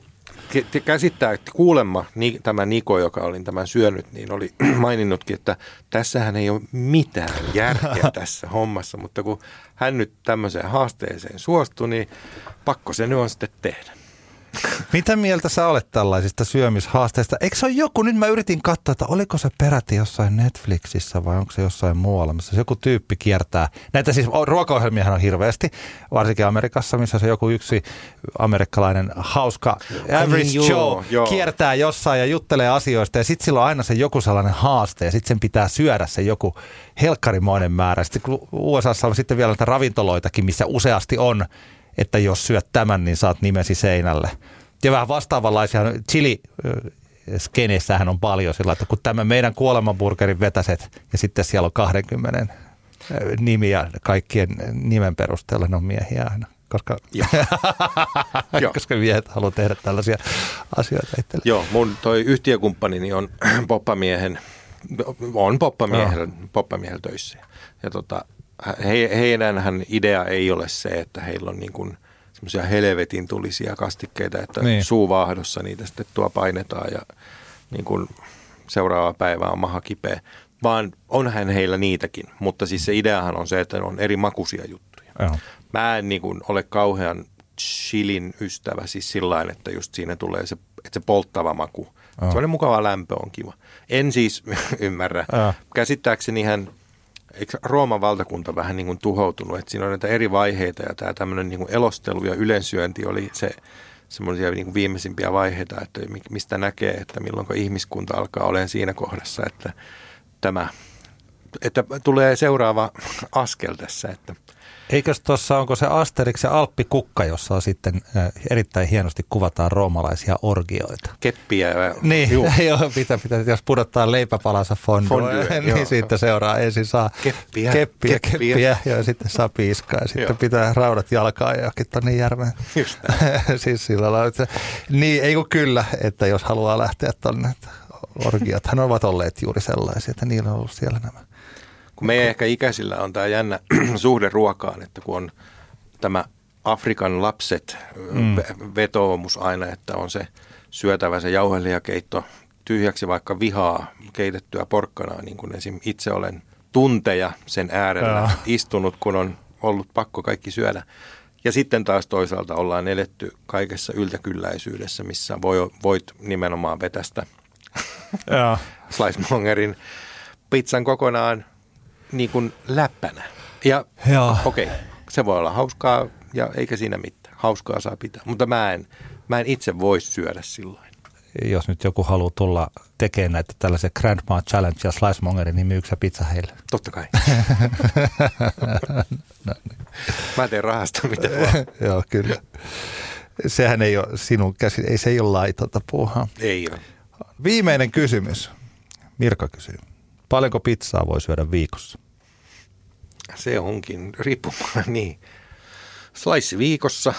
käsittää, että kuulemma ni, tämä Niko, joka olin tämän syönyt, niin oli maininnutkin, että tässähän ei ole mitään järkeä tässä hommassa, mutta kun hän nyt tämmöiseen haasteeseen suostui, niin pakko se nyt on sitten tehdä. Mitä mieltä sä olet tällaisista syömishaasteista? Eikö se ole joku, nyt mä yritin katsoa, että oliko se peräti jossain Netflixissä vai onko se jossain muualla, missä se joku tyyppi kiertää. Näitä siis ruokaohjelmiahan on hirveästi, varsinkin Amerikassa, missä se joku yksi amerikkalainen hauska average niin, joo, Joe joo. kiertää jossain ja juttelee asioista ja sitten sillä on aina se joku sellainen haaste ja sitten sen pitää syödä se joku helkkarimoinen määrä. Sitten kun USAssa on sitten vielä näitä ravintoloitakin, missä useasti on että jos syöt tämän, niin saat nimesi seinälle. Ja vähän vastaavanlaisia chili skeneissähän on paljon sillä, että kun tämä meidän kuolemanburgerin vetäset ja sitten siellä on 20 nimiä kaikkien nimen perusteella, ne on miehiä aina. Koska, koska miehet haluaa tehdä tällaisia asioita itselle. Joo, mun toi yhtiökumppanini on poppamiehen, on poppamiehellä, poppamiehellä töissä. Ja tota, he, heidänhän idea ei ole se, että heillä on niin kuin semmoisia helvetin tulisia kastikkeita, että Niin. suuvaahdossa niitä sitten tuo painetaan ja niin kuin seuraava päivä on maha kipeä. Vaan onhan heillä niitäkin, mutta siis se ideahan on se, että ne on eri makuisia juttuja. Joo. Mä en niin kuin ole kauhean chilin ystävä siis sillä että just siinä tulee se, että se polttava maku. Joo. Sellainen mukava lämpö on kiva. En siis ymmärrä. Joo. Käsittääkseni hän, eikö Rooman valtakunta vähän niin kuin tuhoutunut, että siinä on näitä eri vaiheita ja tämä tämmöinen niin kuin elostelu ja ylensyönti oli se semmoisia niin kuin viimeisimpiä vaiheita, että mi- mistä näkee, että milloin ihmiskunta alkaa olemaan siinä kohdassa, että tämä, että tulee seuraava askel tässä, että Eikös tuossa, onko se Asterix ja Alppikukka, jossa on sitten äh, erittäin hienosti kuvataan roomalaisia orgioita. keppiä. Niin, Juu. joo, pitää, pitää, jos pudottaa leipäpalansa fondue, Fondue, niin joo. siitä seuraa ensin saa Keppiä, keppiä, keppiä. keppiä ja sitten saa piiskaa ja sitten Joo. pitää raudat jalkaan ja johonkin tonne järveen. Just siis sillä lailla, että, niin ei kun kyllä, että jos haluaa lähteä tonne, että orgiathan ovat olleet juuri sellaisia, että niillä on ollut siellä nämä. Kun meidän ehkä ikäisillä on tämä jännä suhde ruokaan, että kun on tämä Afrikan lapset mm. vetoomus aina, että on se syötävä se jauhelijakeitto tyhjäksi vaikka vihaa keitettyä porkkanaa, niin kuin esim. itse olen tunteja sen äärellä Joo. istunut, kun on ollut pakko kaikki syödä. Ja sitten taas toisaalta ollaan eletty kaikessa yltäkylläisyydessä, missä voi, voit nimenomaan vetästä slicemongerin pizzan kokonaan niin kuin läppänä. Ja okei, okay, se voi olla hauskaa ja eikä siinä mitään. Hauskaa saa pitää, mutta mä en, mä en itse voi syödä silloin. Jos nyt joku haluaa tulla tekemään näitä tällaisia Grandma Challenge ja Slice Mongerin, niin myykö sä pizza heille? Totta kai. mä teen rahasta mitä vaan. Joo, kyllä. Sehän ei ole sinun käsi, ei se ei ole laitonta puuhaa. Ei ole. Viimeinen kysymys. Mirka kysyy. Paljonko pizzaa voi syödä viikossa? Se onkin riippumaan, niin. Slice viikossa,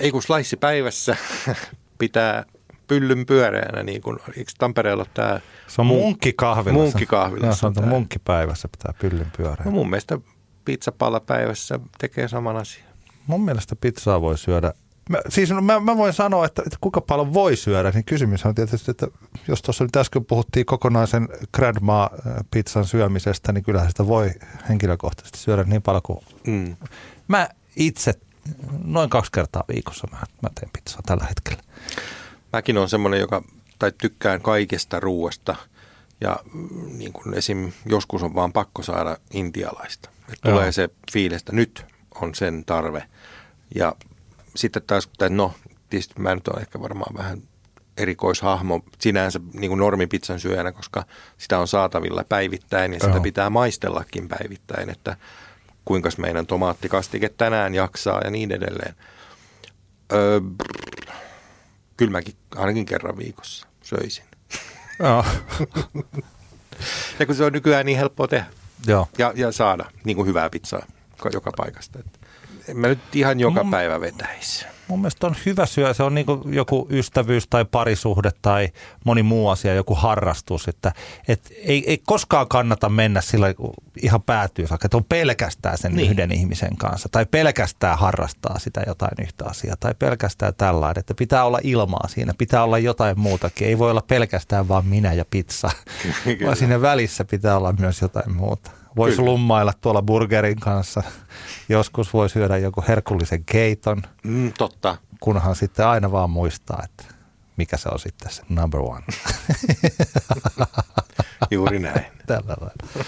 ei kun slice päivässä, pitää pyllyn pyöreänä, niin kuin, eikö Tampereella tämä Se on munkkikahvilassa. Munkkikahvilassa Joo, se on munkkipäivässä pitää pyllyn pyörää. No mun mielestä pizzapalla päivässä tekee saman asian. Mun mielestä pizzaa voi syödä. Mä, siis no, mä, mä voin sanoa, että, että kuinka paljon voi syödä, niin kysymys on tietysti, että jos tuossa nyt äsken puhuttiin kokonaisen Grandma-pizzan syömisestä, niin kyllähän sitä voi henkilökohtaisesti syödä niin paljon kuin... Mm. Mä itse noin kaksi kertaa viikossa mä, mä teen pizzaa tällä hetkellä. Mäkin on semmoinen, joka tai tykkään kaikesta ruuasta ja mm, niin kuin esim. joskus on vaan pakko saada intialaista. Et tulee se fiilis, että nyt on sen tarve. Ja sitten taas, tai no, tietysti mä nyt olen ehkä varmaan vähän erikoishahmo sinänsä niin kuin normipizzan syöjänä, koska sitä on saatavilla päivittäin ja sitä Joo. pitää maistellakin päivittäin, että kuinka meidän tomaattikastike tänään jaksaa ja niin edelleen. Öö, brr, kyllä mäkin ainakin kerran viikossa söisin. Joo. Ja kun se on nykyään niin helppoa tehdä Joo. ja, ja saada niin kuin hyvää pizzaa ka- joka paikasta. Että en mä nyt ihan joka Mun- päivä vetäisi. Mun mielestä on hyvä syö. Se on niin joku ystävyys tai parisuhde tai moni muu asia, joku harrastus. Että, et ei, ei koskaan kannata mennä sillä ihan päätyy saakka, että on pelkästään sen niin. yhden ihmisen kanssa. Tai pelkästään harrastaa sitä jotain yhtä asiaa. Tai pelkästään tällainen, että pitää olla ilmaa siinä. Pitää olla jotain muutakin. Ei voi olla pelkästään vaan minä ja pizza. Kyllä. Vaan siinä välissä pitää olla myös jotain muuta. Voisi Kyllä. lummailla tuolla burgerin kanssa. Joskus voi syödä joku herkullisen keiton Mm, totta. kunhan sitten aina vaan muistaa, että mikä se on sitten se number one. Juuri näin. Tällä lailla.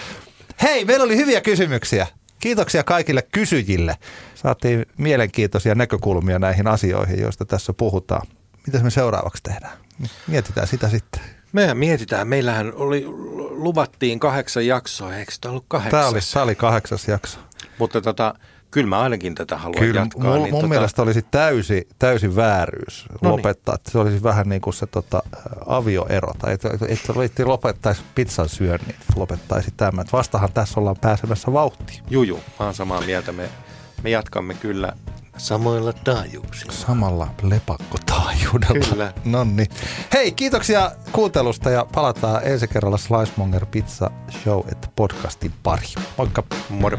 Hei, meillä oli hyviä kysymyksiä. Kiitoksia kaikille kysyjille. Saatiin mielenkiintoisia näkökulmia näihin asioihin, joista tässä puhutaan. Mitä me seuraavaksi tehdään? Mietitään sitä sitten. Mehän mietitään, meillähän oli, luvattiin kahdeksan jaksoa, eikö sitä ollut kahdeksan? Tämä oli, tämä oli kahdeksas jakso. Mutta tota, kyllä mä ainakin tätä haluan Kyllä, jatkaa. mun, niin mun tota, mielestä olisi täysi, täysin vääryys No niin. lopettaa. Että se olisi vähän niin kuin se tota, avioero. Tai että et, et lopettaisi pizzan syönnin, lopettaisi tämän. Et vastahan tässä ollaan pääsemässä vauhtiin. Juju, mä oon samaa mieltä. Me, me jatkamme kyllä samoilla taajuuksilla. Samalla lepakkotaajuudella. Kyllä. Nonni. Hei, kiitoksia kuuntelusta ja palataan ensi kerralla Slicemonger Pizza Show että podcastin pari. Moikka! Moro.